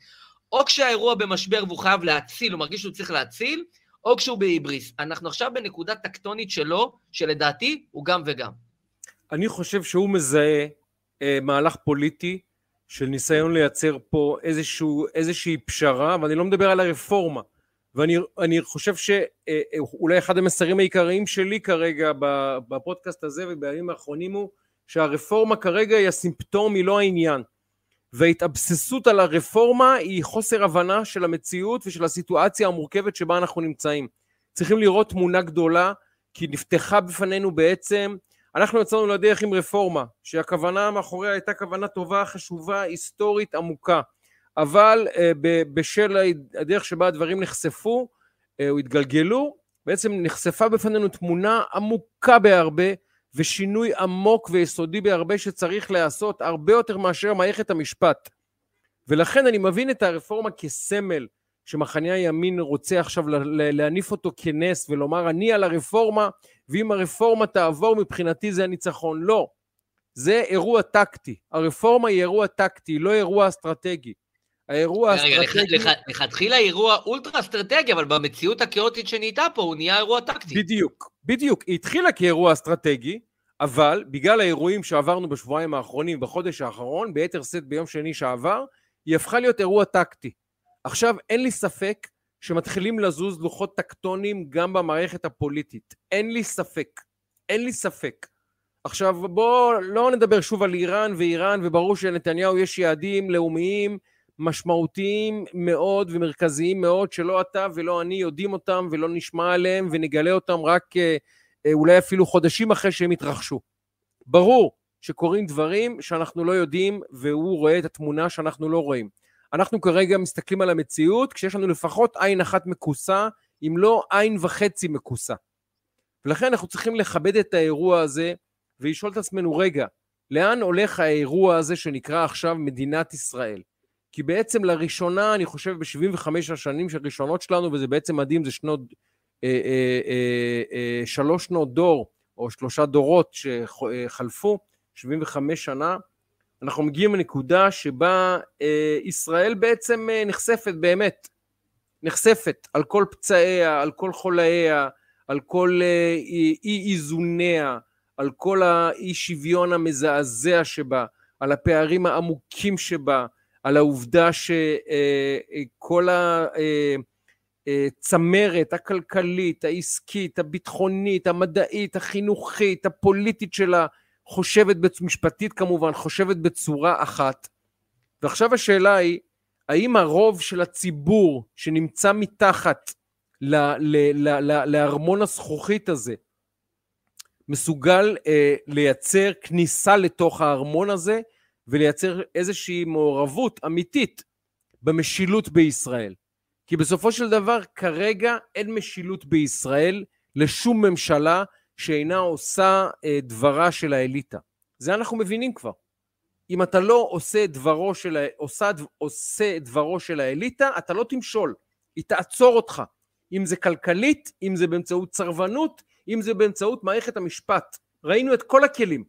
או כשהאירוע במשבר והוא חייב להציל, הוא מרגיש שהוא צריך להציל, או כשהוא בהיבריס. אנחנו עכשיו בנקודה טקטונית שלו, שלדעתי הוא גם וגם. אני חושב שהוא מזהה אה, מהלך פוליטי של ניסיון לייצר פה איזשהו, איזושהי פשרה, ואני לא מדבר על הרפורמה. ואני חושב שאולי אחד המסרים העיקריים שלי כרגע בפודקאסט הזה ובימים האחרונים הוא שהרפורמה כרגע היא הסימפטום, היא לא העניין. וההתאבססות על הרפורמה היא חוסר הבנה של המציאות ושל הסיטואציה המורכבת שבה אנחנו נמצאים. צריכים לראות תמונה גדולה, כי נפתחה בפנינו בעצם, אנחנו יצאנו לדרך עם רפורמה, שהכוונה מאחוריה הייתה כוונה טובה, חשובה, היסטורית, עמוקה, אבל אה, בשל הדרך שבה הדברים נחשפו אה, או התגלגלו, בעצם נחשפה בפנינו תמונה עמוקה בהרבה ושינוי עמוק ויסודי בהרבה שצריך להיעשות הרבה יותר מאשר מערכת המשפט. ולכן אני מבין את הרפורמה כסמל שמחנה הימין רוצה עכשיו להניף אותו כנס ולומר אני על הרפורמה ואם הרפורמה תעבור מבחינתי זה הניצחון. לא, זה אירוע טקטי. הרפורמה היא אירוע טקטי, לא אירוע אסטרטגי. האירוע האסטרטגי... רגע, לכתחילה אירוע אולטרה אסטרטגי, אבל במציאות הכאוטית שנהייתה פה הוא נהיה אירוע טקטי. בדיוק, בדיוק. היא התחילה כאירוע אסטרטגי, אבל בגלל האירועים שעברנו בשבועיים האחרונים, בחודש האחרון, ביתר שאת ביום שני שעבר, היא הפכה להיות אירוע טקטי. עכשיו, אין לי ספק שמתחילים לזוז לוחות טקטונים גם במערכת הפוליטית. אין לי ספק. אין לי ספק. עכשיו, בואו לא נדבר שוב על איראן ואיראן, וברור שלנתניהו יש יעדים לאומיים משמעותיים מאוד ומרכזיים מאוד, שלא אתה ולא אני יודעים אותם ולא נשמע עליהם ונגלה אותם רק אה, אה, אולי אפילו חודשים אחרי שהם יתרחשו. ברור שקורים דברים שאנחנו לא יודעים והוא רואה את התמונה שאנחנו לא רואים. אנחנו כרגע מסתכלים על המציאות כשיש לנו לפחות עין אחת מכוסה, אם לא עין וחצי מכוסה. ולכן אנחנו צריכים לכבד את האירוע הזה ולשאול את עצמנו, רגע, לאן הולך האירוע הזה שנקרא עכשיו מדינת ישראל? כי בעצם לראשונה, אני חושב ב-75 השנים הראשונות שלנו, וזה בעצם מדהים, זה שנות, אה, אה, אה, אה, שלוש שנות דור, או שלושה דורות שחלפו, 75 שנה, אנחנו מגיעים לנקודה שבה אה, ישראל בעצם אה, נחשפת באמת, נחשפת על כל פצעיה, על כל חולאיה, על כל אה, אי איזוניה, על כל האי שוויון המזעזע שבה, על הפערים העמוקים שבה, על העובדה שכל הצמרת הכלכלית, העסקית, הביטחונית, המדעית, החינוכית, הפוליטית שלה, חושבת, משפטית כמובן, חושבת בצורה אחת. ועכשיו השאלה היא, האם הרוב של הציבור שנמצא מתחת לארמון הזכוכית הזה, מסוגל אה, לייצר כניסה לתוך הארמון הזה ולייצר איזושהי מעורבות אמיתית במשילות בישראל. כי בסופו של דבר כרגע אין משילות בישראל לשום ממשלה שאינה עושה אה, דברה של האליטה. זה אנחנו מבינים כבר. אם אתה לא עושה דברו של, עושה, עושה דברו של האליטה, אתה לא תמשול, היא תעצור אותך. אם זה כלכלית, אם זה באמצעות סרבנות, אם זה באמצעות מערכת המשפט. ראינו את כל הכלים.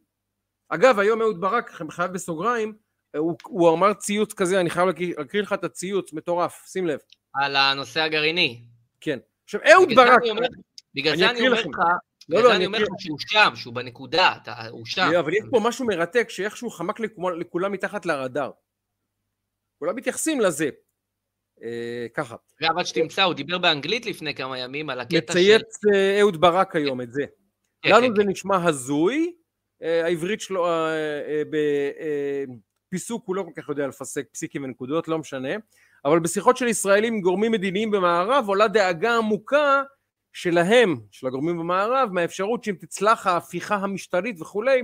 אגב, היום אהוד ברק, חייב בסוגריים, הוא, הוא אמר ציוץ כזה, אני חייב להקריא לך את הציוץ, מטורף, שים לב. על הנושא הגרעיני. כן. עכשיו, אהוד ברק... בגלל זה אני אומר לך, לא, לא, אני אומר לך שהוא שם, שהוא בנקודה, הוא שם. אבל יש פה משהו מרתק, שאיכשהו חמק לכולם מתחת לרדאר. כולם מתייחסים לזה. אה, ככה. אגב, עד שתמצא, הוא דיבר באנגלית לפני כמה ימים על הקטע של... מצייץ אה, אהוד ברק היום את זה. כן, לנו כן, זה כן. נשמע הזוי, העברית שלו בפיסוק הוא לא כל כך יודע לפסק פסיקים ונקודות, לא משנה, אבל בשיחות של ישראלים עם גורמים מדיניים במערב עולה דאגה עמוקה שלהם, של הגורמים במערב, מהאפשרות שאם תצלח ההפיכה המשטרית וכולי,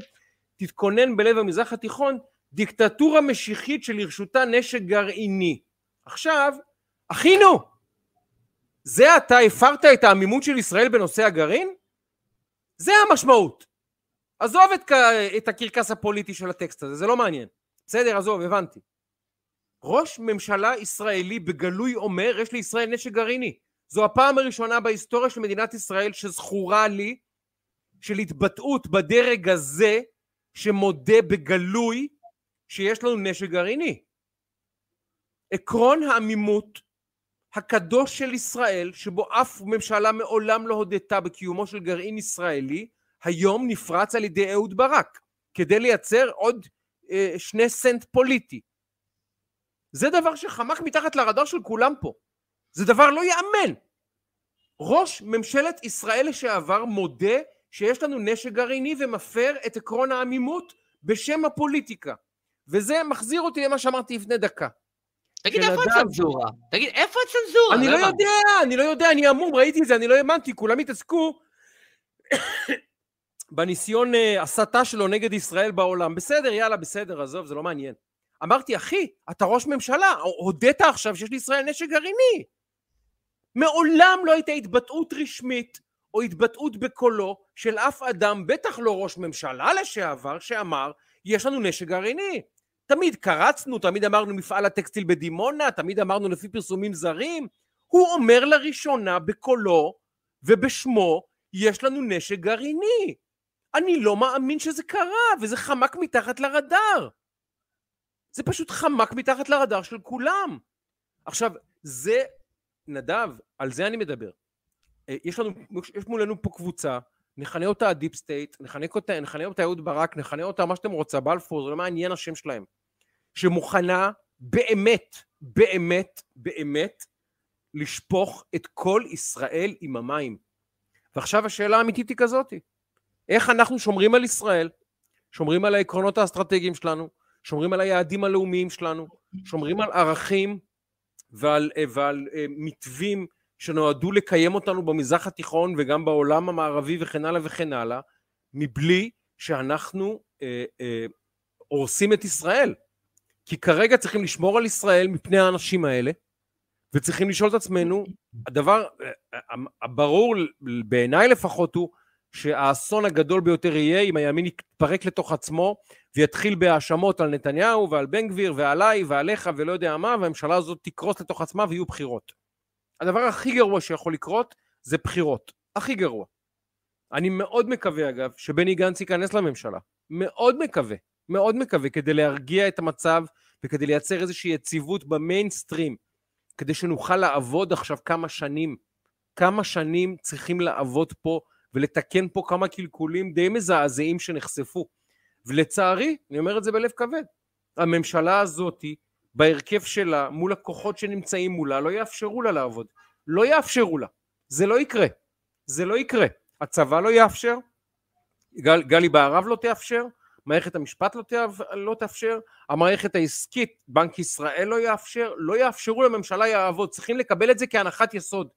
תתכונן בלב המזרח התיכון דיקטטורה משיחית שלרשותה נשק גרעיני. עכשיו, אחינו, זה אתה הפרת את העמימות של ישראל בנושא הגרעין? זה המשמעות. עזוב את, את הקרקס הפוליטי של הטקסט הזה, זה לא מעניין. בסדר, עזוב, הבנתי. ראש ממשלה ישראלי בגלוי אומר, יש לישראל נשק גרעיני. זו הפעם הראשונה בהיסטוריה של מדינת ישראל שזכורה לי של התבטאות בדרג הזה שמודה בגלוי שיש לנו נשק גרעיני. עקרון העמימות הקדוש של ישראל, שבו אף ממשלה מעולם לא הודתה בקיומו של גרעין ישראלי, היום נפרץ על ידי אהוד ברק, כדי לייצר עוד אה, שני סנט פוליטי. זה דבר שחמק מתחת לרדאר של כולם פה. זה דבר לא ייאמן. ראש ממשלת ישראל לשעבר מודה שיש לנו נשק גרעיני ומפר את עקרון העמימות בשם הפוליטיקה. וזה מחזיר אותי למה שאמרתי לפני דקה. תגיד, איפה הצנזורה? תגיד, איפה הצנזורה? אני לא הבנתי. יודע, אני לא יודע, אני המום, ראיתי את זה, אני לא האמנתי, כולם התעסקו בניסיון אה, הסתה שלו נגד ישראל בעולם. בסדר, יאללה, בסדר, עזוב, זה לא מעניין. אמרתי, אחי, אתה ראש ממשלה, הודית עכשיו שיש לישראל נשק גרעיני. מעולם לא הייתה התבטאות רשמית או התבטאות בקולו של אף אדם, בטח לא ראש ממשלה לשעבר, שאמר, יש לנו נשק גרעיני. תמיד קרצנו, תמיד אמרנו מפעל הטקסטיל בדימונה, תמיד אמרנו לפי פרסומים זרים. הוא אומר לראשונה בקולו ובשמו, יש לנו נשק גרעיני. אני לא מאמין שזה קרה, וזה חמק מתחת לרדאר. זה פשוט חמק מתחת לרדאר של כולם. עכשיו, זה, נדב, על זה אני מדבר. אה, יש לנו, יש מולנו פה קבוצה, נכנה אותה ה deep state, נכנה אותה, נכנה אותה אהוד ברק, נכנה אותה מה שאתם רוצים, בלפור, זה לא מעניין השם שלהם. שמוכנה באמת, באמת, באמת, לשפוך את כל ישראל עם המים. ועכשיו השאלה האמיתית היא כזאתי, איך אנחנו שומרים על ישראל, שומרים על העקרונות האסטרטגיים שלנו, שומרים על היעדים הלאומיים שלנו, שומרים על ערכים ועל, אה, ועל uh, מתווים שנועדו לקיים אותנו במזרח התיכון וגם בעולם המערבי וכן הלאה וכן הלאה, מבלי שאנחנו uh, uh, הורסים את ישראל. כי כרגע צריכים לשמור על ישראל מפני האנשים האלה, וצריכים לשאול את עצמנו, הדבר הברור בעיניי לפחות הוא שהאסון הגדול ביותר יהיה אם הימין יתפרק לתוך עצמו ויתחיל בהאשמות על נתניהו ועל בן גביר ועליי ועליך ולא יודע מה והממשלה הזאת תקרוס לתוך עצמה ויהיו בחירות. הדבר הכי גרוע שיכול לקרות זה בחירות. הכי גרוע. אני מאוד מקווה אגב שבני גנץ ייכנס לממשלה. מאוד מקווה. מאוד מקווה כדי להרגיע את המצב וכדי לייצר איזושהי יציבות במיינסטרים כדי שנוכל לעבוד עכשיו כמה שנים. כמה שנים צריכים לעבוד פה ולתקן פה כמה קלקולים די מזעזעים שנחשפו. ולצערי, אני אומר את זה בלב כבד, הממשלה הזאתי, בהרכב שלה, מול הכוחות שנמצאים מולה, לא יאפשרו לה לעבוד. לא יאפשרו לה. זה לא יקרה. זה לא יקרה. הצבא לא יאפשר, גל, גלי בהרב לא תאפשר, מערכת המשפט לא, תאפ, לא תאפשר, המערכת העסקית, בנק ישראל לא יאפשר, לא יאפשרו לממשלה לעבוד, צריכים לקבל את זה כהנחת יסוד.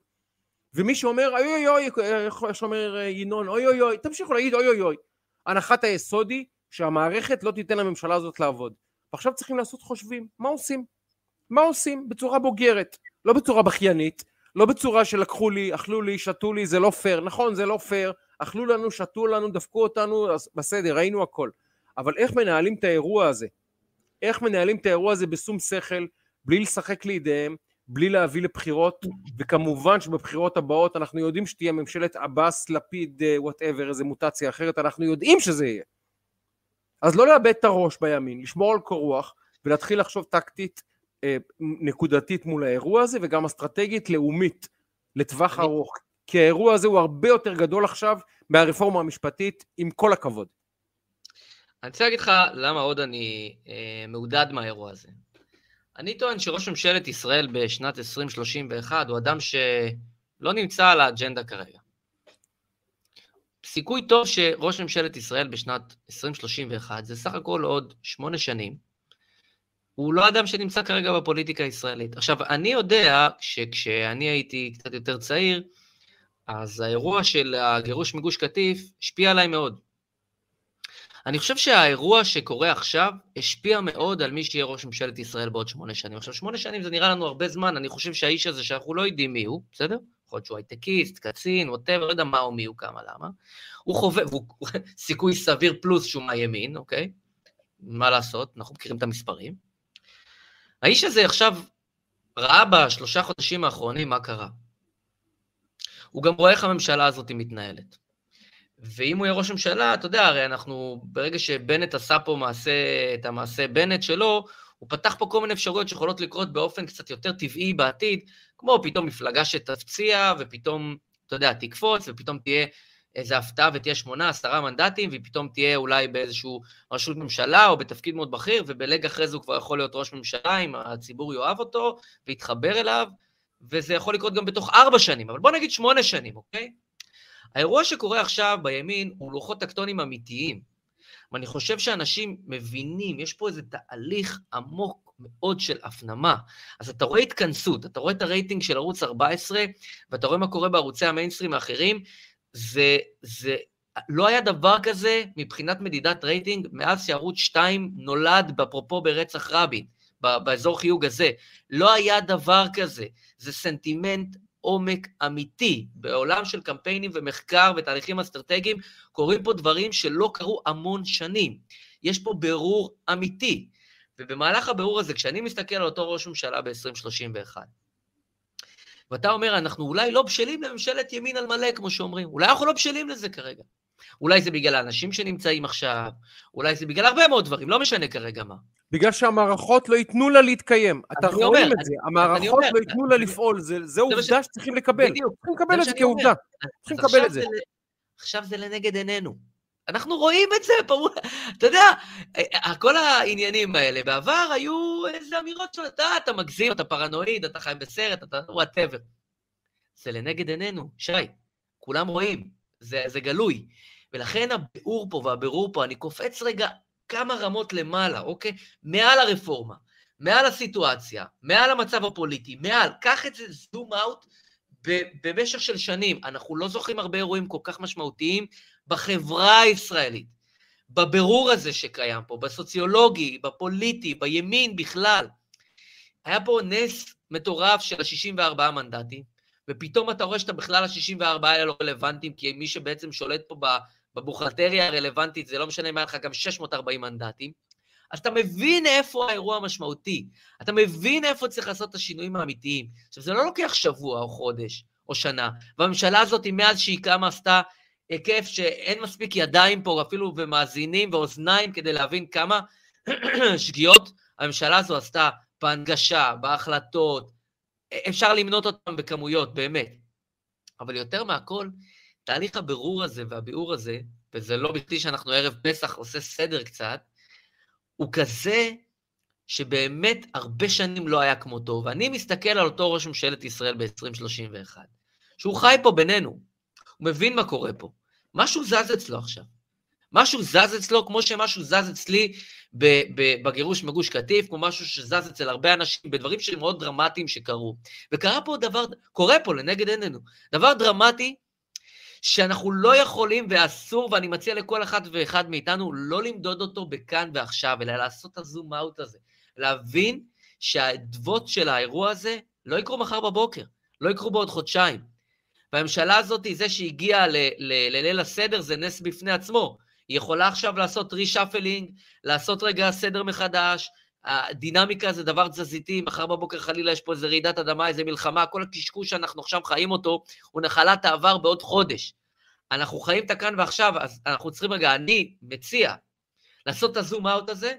ומי שאומר אוי אוי אוי, איך שאומר ינון, אוי אוי אוי, תמשיכו להגיד אוי אוי אוי. הנחת היסוד היא שהמערכת לא תיתן לממשלה הזאת לעבוד. ועכשיו צריכים לעשות חושבים, מה עושים? מה עושים? בצורה בוגרת, לא בצורה בכיינית, לא בצורה שלקחו לי, אכלו לי, שתו לי, זה לא פייר. נכון, זה לא פייר, אכלו לנו, שתו לנו, דפקו אותנו, אז בסדר, ראינו הכל. אבל איך מנהלים את האירוע הזה? איך מנהלים את האירוע הזה בשום שכל, בלי לשחק לידיהם, בלי להביא לבחירות, וכמובן שבבחירות הבאות אנחנו יודעים שתהיה ממשלת עבאס, לפיד, whatever, איזה מוטציה אחרת, אנחנו יודעים שזה יהיה. אז לא לאבד את הראש בימין, לשמור על קור רוח, ולהתחיל לחשוב טקטית, אה, נקודתית מול האירוע הזה, וגם אסטרטגית לאומית, לטווח אני... ארוך. כי האירוע הזה הוא הרבה יותר גדול עכשיו מהרפורמה המשפטית, עם כל הכבוד. אני רוצה להגיד לך למה עוד אני אה, מעודד מהאירוע הזה. אני טוען שראש ממשלת ישראל בשנת 2031 הוא אדם שלא נמצא על האג'נדה כרגע. סיכוי טוב שראש ממשלת ישראל בשנת 2031, זה סך הכל עוד שמונה שנים, הוא לא אדם שנמצא כרגע בפוליטיקה הישראלית. עכשיו, אני יודע שכשאני הייתי קצת יותר צעיר, אז האירוע של הגירוש מגוש קטיף השפיע עליי מאוד. אני חושב שהאירוע שקורה עכשיו השפיע מאוד על מי שיהיה ראש ממשלת ישראל בעוד שמונה שנים. עכשיו, שמונה שנים זה נראה לנו הרבה זמן, אני חושב שהאיש הזה, שאנחנו לא יודעים מי הוא, בסדר? יכול להיות שהוא הייטקיסט, קצין, ווטאבר, לא יודע מה הוא, מי הוא, כמה, למה. הוא חווה, והוא סיכוי סביר פלוס שהוא מהימין, אוקיי? מה לעשות, אנחנו מכירים את המספרים. האיש הזה עכשיו ראה בשלושה חודשים האחרונים מה קרה. הוא גם רואה איך הממשלה הזאת מתנהלת. ואם הוא יהיה ראש ממשלה, אתה יודע, הרי אנחנו, ברגע שבנט עשה פה מעשה, את המעשה בנט שלו, הוא פתח פה כל מיני אפשרויות שיכולות לקרות באופן קצת יותר טבעי בעתיד, כמו פתאום מפלגה שתפציע, ופתאום, אתה יודע, תקפוץ, ופתאום תהיה איזו הפתעה ותהיה שמונה, עשרה מנדטים, והיא תהיה אולי באיזושהי רשות ממשלה או בתפקיד מאוד בכיר, ובלג אחרי זה הוא כבר יכול להיות ראש ממשלה, אם הציבור יאהב אותו, ויתחבר אליו, וזה יכול לקרות גם בתוך ארבע שנים, אבל בוא נגיד שמונה שנים, אוקיי? האירוע שקורה עכשיו בימין הוא לוחות טקטונים אמיתיים. ואני חושב שאנשים מבינים, יש פה איזה תהליך עמוק מאוד של הפנמה. אז אתה רואה התכנסות, אתה רואה את הרייטינג של ערוץ 14, ואתה רואה מה קורה בערוצי המיינסטרים האחרים, זה, זה לא היה דבר כזה מבחינת מדידת רייטינג מאז שערוץ 2 נולד, אפרופו ברצח רבין, באזור חיוג הזה. לא היה דבר כזה. זה סנטימנט עומק אמיתי. בעולם של קמפיינים ומחקר ותהליכים אסטרטגיים קורים פה דברים שלא קרו המון שנים. יש פה בירור אמיתי. ובמהלך הבירור הזה, כשאני מסתכל על אותו ראש ממשלה ב-2031, ואתה אומר, אנחנו אולי לא בשלים לממשלת ימין על מלא, כמו שאומרים, אולי אנחנו לא בשלים לזה כרגע. אולי זה בגלל האנשים שנמצאים עכשיו, אולי זה בגלל הרבה מאוד דברים, לא משנה כרגע מה. בגלל שהמערכות לא ייתנו לה להתקיים. אתה רואים את זה, המערכות לא ייתנו לה לפעול, זה, זה עובדה. שצריכים לקבל. בדיוק. צריכים לקבל את זה כעובדה. צריכים לקבל את זה. עכשיו זה לנגד עינינו. אנחנו רואים את זה, ברור, אתה יודע, כל העניינים האלה, בעבר היו איזה אמירות של אתה, אתה מגזים, אתה פרנואיד, אתה חי בסרט, אתה whatever. זה לנגד עינינו, שי, כולם רואים, זה, זה גלוי. ולכן הביאור פה והבירור פה, אני קופץ רגע כמה רמות למעלה, אוקיי? מעל הרפורמה, מעל הסיטואציה, מעל המצב הפוליטי, מעל, קח את זה zoom out במשך של שנים. אנחנו לא זוכרים הרבה אירועים כל כך משמעותיים בחברה הישראלית, בבירור הזה שקיים פה, בסוציולוגי, בפוליטי, בימין בכלל. היה פה נס מטורף של ה-64 מנדטים, ופתאום אתה רואה שאתה בכלל ה-64 האלה לא רלוונטיים, כי מי שבעצם שולט פה בבוכלטריה הרלוונטית, זה לא משנה אם היה לך גם 640 מנדטים, אז אתה מבין איפה האירוע המשמעותי, אתה מבין איפה צריך לעשות את השינויים האמיתיים. עכשיו, זה לא לוקח שבוע או חודש או שנה, והממשלה הזאת, מאז שהיא קמה, עשתה היקף שאין מספיק ידיים פה, אפילו ומאזינים ואוזניים, כדי להבין כמה שגיאות הממשלה הזו עשתה בהנגשה, בהחלטות, אפשר למנות אותם בכמויות, באמת. אבל יותר מהכל, תהליך הבירור הזה והביאור הזה, וזה לא בכדי שאנחנו ערב פסח עושה סדר קצת, הוא כזה שבאמת הרבה שנים לא היה כמותו, ואני מסתכל על אותו ראש ממשלת ישראל ב-2031, שהוא חי פה בינינו, הוא מבין מה קורה פה. משהו זז אצלו עכשיו. משהו זז אצלו כמו שמשהו זז אצלי בגירוש מגוש קטיף, כמו משהו שזז אצל הרבה אנשים, בדברים שהם מאוד דרמטיים שקרו. וקרה פה דבר, קורה פה לנגד עינינו, דבר דרמטי שאנחנו לא יכולים ואסור, ואני מציע לכל אחד ואחד מאיתנו לא למדוד אותו בכאן ועכשיו, אלא לעשות את הזום אאוט הזה. להבין שהאדוות של האירוע הזה לא יקרו מחר בבוקר, לא יקרו בעוד חודשיים. והממשלה הזאת, זה שהגיעה לליל הסדר, זה נס בפני עצמו. היא יכולה עכשיו לעשות reshuffling, לעשות רגע סדר מחדש, הדינמיקה זה דבר תזזיתי, מחר בבוקר חלילה יש פה איזה רעידת אדמה, איזה מלחמה, כל הקשקוש שאנחנו עכשיו חיים אותו, הוא נחלת העבר בעוד חודש. אנחנו חיים את הכאן ועכשיו, אז אנחנו צריכים רגע, אני מציע לעשות את הזום אאוט הזה,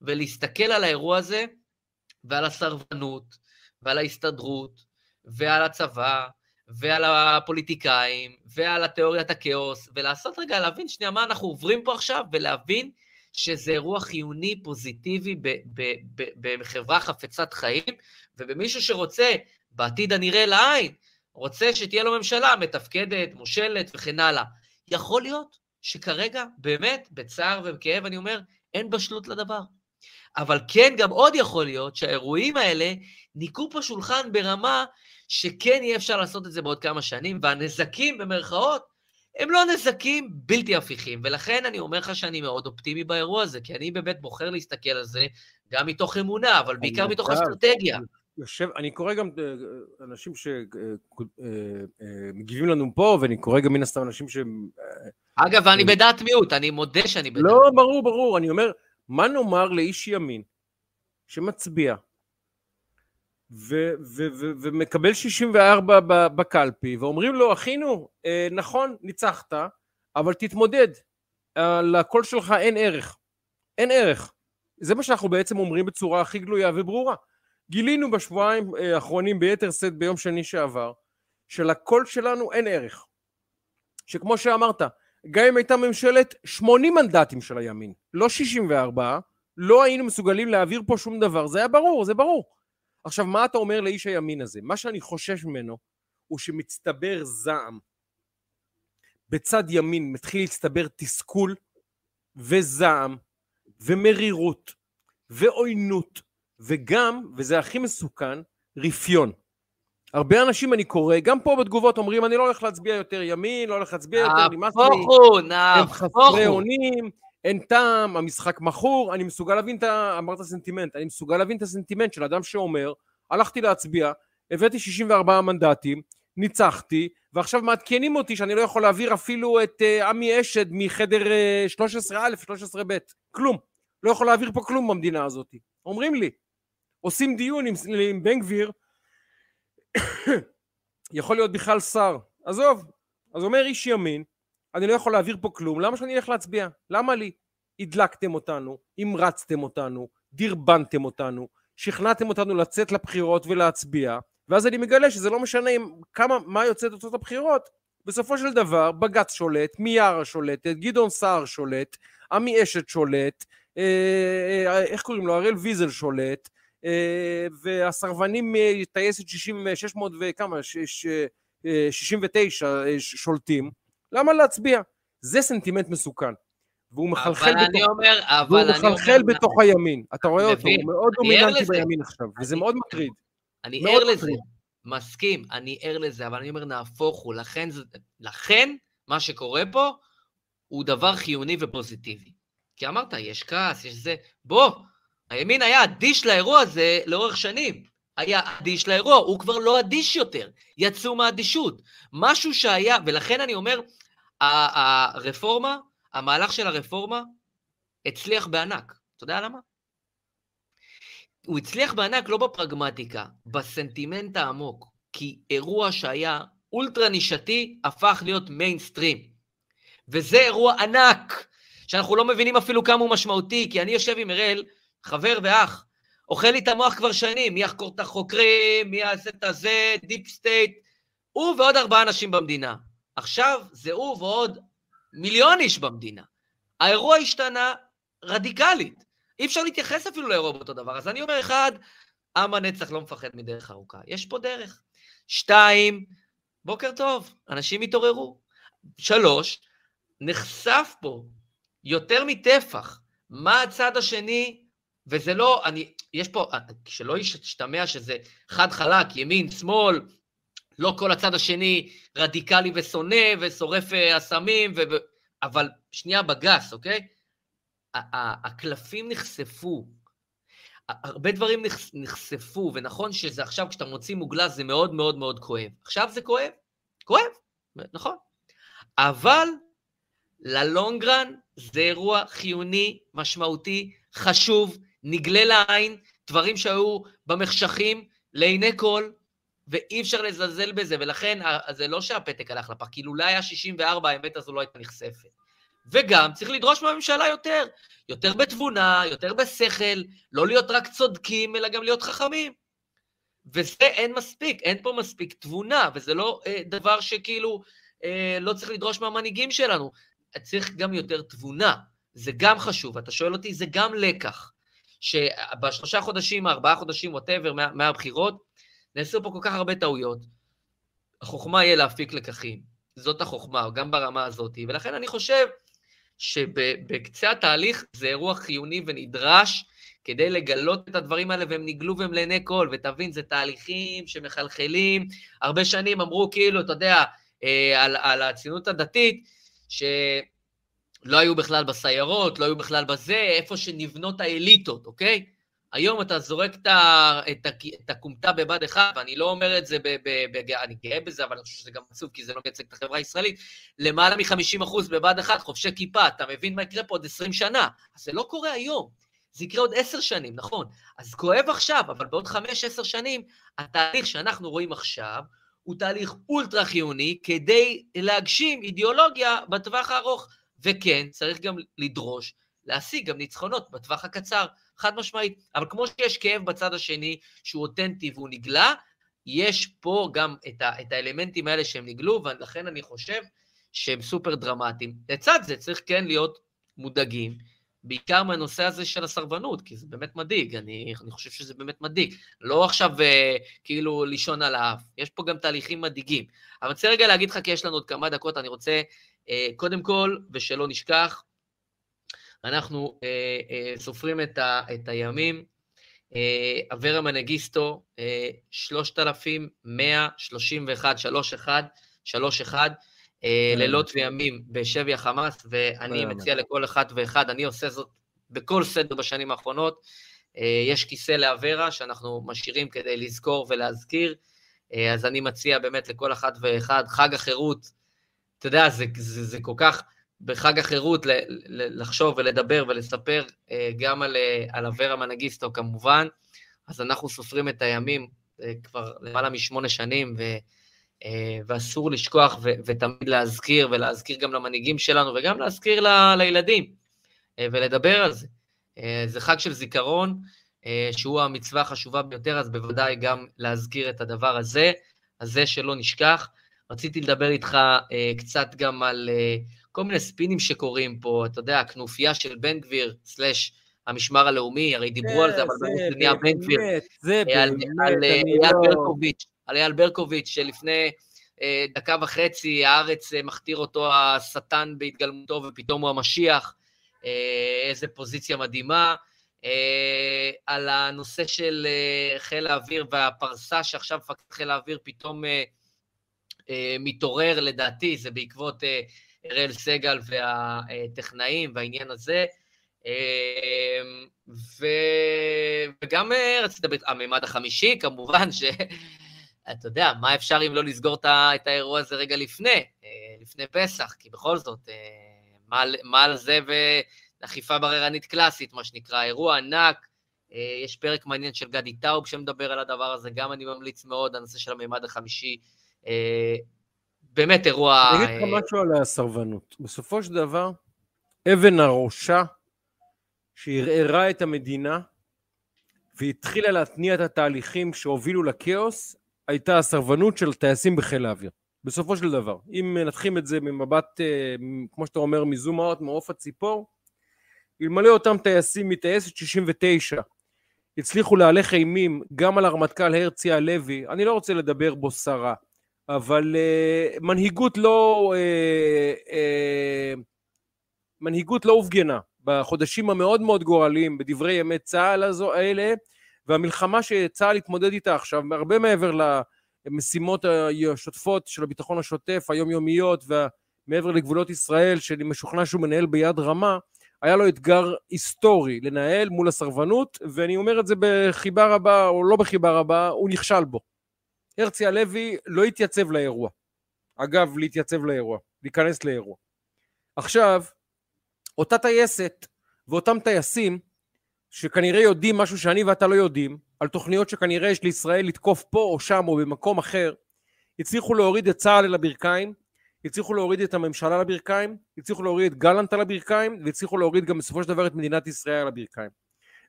ולהסתכל על האירוע הזה, ועל הסרבנות, ועל ההסתדרות, ועל הצבא, ועל הפוליטיקאים, ועל התיאוריית הכאוס, ולעשות רגע, להבין שנייה מה אנחנו עוברים פה עכשיו, ולהבין שזה אירוע חיוני, פוזיטיבי, בחברה חפצת חיים, ובמישהו שרוצה, בעתיד הנראה לעין, רוצה שתהיה לו ממשלה מתפקדת, מושלת וכן הלאה. יכול להיות שכרגע, באמת, בצער ובכאב, אני אומר, אין בשלות לדבר. אבל כן, גם עוד יכול להיות שהאירועים האלה ניקו פה שולחן ברמה שכן יהיה אפשר לעשות את זה בעוד כמה שנים, והנזקים, במרכאות, הם לא נזקים בלתי הפיכים, ולכן אני אומר לך שאני מאוד אופטימי באירוע הזה, כי אני באמת בוחר להסתכל על זה גם מתוך אמונה, אבל בעיקר מתוך אסטרטגיה. יושב, אני קורא גם אה, אנשים שמגיבים אה, אה, לנו פה, ואני קורא גם מן הסתם אנשים ש... אגב, אני בדעת מיעוט, אני מודה שאני בדעת לא, מיעוט. לא, ברור, ברור, אני אומר, מה נאמר לאיש ימין שמצביע ו- ו- ו- ומקבל 64 בקלפי, ואומרים לו, אחינו, אה, נכון, ניצחת, אבל תתמודד, לקול שלך אין ערך. אין ערך. זה מה שאנחנו בעצם אומרים בצורה הכי גלויה וברורה. גילינו בשבועיים אה, האחרונים ביתר שאת ביום שני שעבר, שלקול שלנו אין ערך. שכמו שאמרת, גם אם הייתה ממשלת 80 מנדטים של הימין, לא 64, לא היינו מסוגלים להעביר פה שום דבר, זה היה ברור, זה ברור. עכשיו, מה אתה אומר לאיש הימין הזה? מה שאני חושש ממנו הוא שמצטבר זעם. בצד ימין מתחיל להצטבר תסכול, וזעם ומרירות ועוינות וגם, וזה הכי מסוכן, רפיון. הרבה אנשים אני קורא, גם פה בתגובות אומרים, אני לא הולך להצביע יותר ימין, לא הולך להצביע יותר, נמאס לי, הם חסרי. אונים, אין טעם, המשחק מכור, אני מסוגל להבין את ה... אמרת סנטימנט, אני מסוגל להבין את הסנטימנט של אדם שאומר, הלכתי להצביע, הבאתי 64 מנדטים, ניצחתי, ועכשיו מעדכנים אותי שאני לא יכול להעביר אפילו את אה, עמי אשד מחדר אה, 13א, 13ב, כלום. לא יכול להעביר פה כלום במדינה הזאת. אומרים לי, עושים דיון עם, עם בן גביר, יכול להיות בכלל שר. עזוב, אז אומר איש ימין, אני לא יכול להעביר פה כלום, למה שאני אלך להצביע? למה לי? הדלקתם אותנו, המרצתם אותנו, דרבנתם אותנו, שכנעתם אותנו לצאת לבחירות ולהצביע, ואז אני מגלה שזה לא משנה אם, כמה, מה יוצא תוצאות הבחירות. בסופו של דבר, בג"ץ שולט, מיארה שולטת, גדעון סער שולט, עמי אשת שולט, אה, אה, איך קוראים לו? אראל ויזל שולט, אה, והסרבנים מטייסת 60, 600 וכמה, ש- ש- אה, 69 אה, ש- שולטים. למה להצביע? זה סנטימנט מסוכן. והוא מחלחל אבל אני בתוך, אומר, אבל והוא אני מחלחל אומר, בתוך הימין. אתה רואה אותו, הוא מאוד אני דומיננטי לזה. בימין עכשיו, וזה אני- מאוד מטריד. אני מאוד ער לזה, מטריד. מסכים, אני ער לזה, אבל אני אומר נהפוך הוא, לכן, זה- לכן מה שקורה פה הוא דבר חיוני ופוזיטיבי. כי אמרת, יש כעס, יש זה, בוא, הימין היה אדיש לאירוע הזה לאורך שנים. היה אדיש לאירוע, הוא כבר לא אדיש יותר, יצאו מהאדישות. משהו שהיה, ולכן אני אומר, הרפורמה, המהלך של הרפורמה, הצליח בענק. אתה יודע למה? הוא הצליח בענק לא בפרגמטיקה, בסנטימנט העמוק. כי אירוע שהיה אולטרה נישתי הפך להיות מיינסטרים. וזה אירוע ענק, שאנחנו לא מבינים אפילו כמה הוא משמעותי, כי אני יושב עם אראל, חבר ואח, אוכל לי את המוח כבר שנים, מי יחקור את החוקרים, מי יעשה את הזה, deep state, הוא ועוד ארבעה אנשים במדינה. עכשיו זה הוא ועוד מיליון איש במדינה. האירוע השתנה רדיקלית. אי אפשר להתייחס אפילו לאירוע באותו דבר. אז אני אומר, אחד, עם הנצח לא מפחד מדרך ארוכה. יש פה דרך. שתיים, בוקר טוב, אנשים התעוררו. שלוש, נחשף פה יותר מטפח מה הצד השני, וזה לא, אני, יש פה, שלא ישתמע שזה חד חלק, ימין, שמאל, לא כל הצד השני רדיקלי ושונא ושורף אה, אסמים, ו... ו- אבל שנייה בגס, אוקיי? הקלפים נחשפו, הרבה דברים נחש- נחשפו, ונכון שזה עכשיו, כשאתה מוציא מוגלה, זה מאוד מאוד מאוד כואב. עכשיו זה כואב, כואב, נכון. אבל ללונגרן זה אירוע חיוני, משמעותי, חשוב, נגלה לעין, דברים שהיו במחשכים, לעיני כל, ואי אפשר לזלזל בזה, ולכן ה- זה לא שהפתק הלך לפח, כי לולא היה 64, האמת הזו לא הייתה נחשפת. וגם צריך לדרוש מהממשלה יותר, יותר בתבונה, יותר בשכל, לא להיות רק צודקים, אלא גם להיות חכמים. וזה אין מספיק, אין פה מספיק תבונה, וזה לא אה, דבר שכאילו אה, לא צריך לדרוש מהמנהיגים שלנו. צריך גם יותר תבונה, זה גם חשוב. אתה שואל אותי, זה גם לקח. שבשלושה חודשים, ארבעה חודשים, ווטאבר, מה, מהבחירות, נעשו פה כל כך הרבה טעויות. החוכמה יהיה להפיק לקחים. זאת החוכמה, גם ברמה הזאת. ולכן אני חושב שבקצה התהליך זה אירוע חיוני ונדרש כדי לגלות את הדברים האלה, והם נגלו והם לעיני כל, ותבין, זה תהליכים שמחלחלים. הרבה שנים אמרו כאילו, אתה יודע, אה, על, על הציונות הדתית, שלא היו בכלל בסיירות, לא היו בכלל בזה, איפה שנבנות האליטות, אוקיי? היום אתה זורק את, הכומתה בבד אחד, ואני לא אומר את זה, אני גאה בזה, אבל אני חושב שזה גם עצוב, כי זה לא מייצג את החברה הישראלית, למעלה מ-50% בבד אחד, חובשי כיפה, אתה מבין מה יקרה פה עוד 20 שנה. אז זה לא קורה היום, זה יקרה עוד 10 שנים, נכון? אז כואב עכשיו, אבל בעוד 5-10 שנים, התהליך שאנחנו רואים עכשיו, הוא תהליך אולטרה חיוני כדי להגשים אידיאולוגיה בטווח הארוך. וכן, צריך גם לדרוש להשיג גם ניצחונות בטווח הקצר, חד משמעית. אבל כמו שיש כאב בצד השני, שהוא אותנטי והוא נגלה, יש פה גם את, ה, את האלמנטים האלה שהם נגלו, ולכן אני חושב שהם סופר דרמטיים. לצד זה צריך כן להיות מודאגים, בעיקר מהנושא הזה של הסרבנות, כי זה באמת מדאיג, אני, אני חושב שזה באמת מדאיג. לא עכשיו אה, כאילו לישון על האף, יש פה גם תהליכים מדאיגים. אבל אני רוצה רגע להגיד לך, כי יש לנו עוד כמה דקות, אני רוצה, קודם כל, ושלא נשכח, אנחנו אה, אה, סופרים את, ה, את הימים. אה, אברה מנגיסטו, אה, 3,131, 31, 31, אה, לילות וימים בשבי החמאס, ואני לא מציע לכל אחד ואחד, אני עושה זאת בכל סדר בשנים האחרונות. אה, יש כיסא לאברה שאנחנו משאירים כדי לזכור ולהזכיר, אה, אז אני מציע באמת לכל אחד ואחד, חג החירות, אתה יודע, זה, זה, זה כל כך, בחג החירות ל, ל, לחשוב ולדבר ולספר אה, גם על, אה, על אברה מנגיסטו כמובן, אז אנחנו סופרים את הימים אה, כבר למעלה משמונה שנים, ו, אה, ואסור לשכוח ו, ותמיד להזכיר, ולהזכיר גם למנהיגים שלנו, וגם להזכיר ל, לילדים, אה, ולדבר על זה. אה, זה חג של זיכרון, אה, שהוא המצווה החשובה ביותר, אז בוודאי גם להזכיר את הדבר הזה, הזה שלא נשכח. רציתי לדבר איתך אה, קצת גם על אה, כל מיני ספינים שקורים פה, אתה יודע, הכנופיה של בן גביר, סלאש המשמר הלאומי, הרי דיברו על זה, אבל באמת זה נהיה בן גביר. זה אה, על באמת, על, אה, אייל לא... ברקוביץ', על אייל ברקוביץ', שלפני אה, דקה וחצי הארץ אה, מכתיר אותו השטן בהתגלמותו ופתאום הוא המשיח. אה, איזה פוזיציה מדהימה. אה, על הנושא של אה, חיל האוויר והפרסה שעכשיו מפקד חיל האוויר פתאום אה, מתעורר, לדעתי, זה בעקבות אה, אראל סגל והטכנאים והעניין הזה. אה, ו... וגם אה, רציתי לדבר, הממד החמישי, כמובן ש... אתה יודע, מה אפשר אם לא לסגור את האירוע הזה רגע לפני, אה, לפני פסח, כי בכל זאת, אה, מה על- זה ואכיפה בררנית קלאסית, מה שנקרא, אירוע ענק. אה, יש פרק מעניין של גדי טאוב שמדבר על הדבר הזה, גם אני ממליץ מאוד, הנושא של הממד החמישי. אה, באמת אירוע... אני אגיד לך אה, משהו על הסרבנות. בסופו של דבר, אבן הראשה שערערה את המדינה והתחילה להתניע את התהליכים שהובילו לכאוס, הייתה הסרבנות של טייסים בחיל האוויר. בסופו של דבר. אם מנתחים את זה ממבט, אה, כמו שאתה אומר, מזום אאוט, מעוף הציפור, אלמלא אותם טייסים מטייסת 69 הצליחו להלך אימים גם על הרמטכ"ל הרצי הלוי, אני לא רוצה לדבר בו סרה, אבל uh, מנהיגות לא uh, uh, מנהיגות לא הופגנה. בחודשים המאוד מאוד גורליים בדברי ימי צה"ל הזו, האלה והמלחמה שצה"ל התמודד איתה עכשיו הרבה מעבר למשימות השוטפות של הביטחון השוטף היומיומיות ומעבר לגבולות ישראל שאני משוכנע שהוא מנהל ביד רמה היה לו אתגר היסטורי. לנהל מול הסרבנות ואני אומר את זה בחיבה רבה או לא בחיבה רבה הוא נכשל בו הרצי הלוי לא התייצב לאירוע. אגב, להתייצב לאירוע, להיכנס לאירוע. עכשיו, אותה טייסת ואותם טייסים, שכנראה יודעים משהו שאני ואתה לא יודעים, על תוכניות שכנראה יש לישראל לתקוף פה או שם או במקום אחר, הצליחו להוריד את צה"ל אל הברכיים, הצליחו להוריד את הממשלה על הברכיים, הצליחו להוריד את גלנט על הברכיים, והצליחו להוריד גם בסופו של דבר את מדינת ישראל על הברכיים.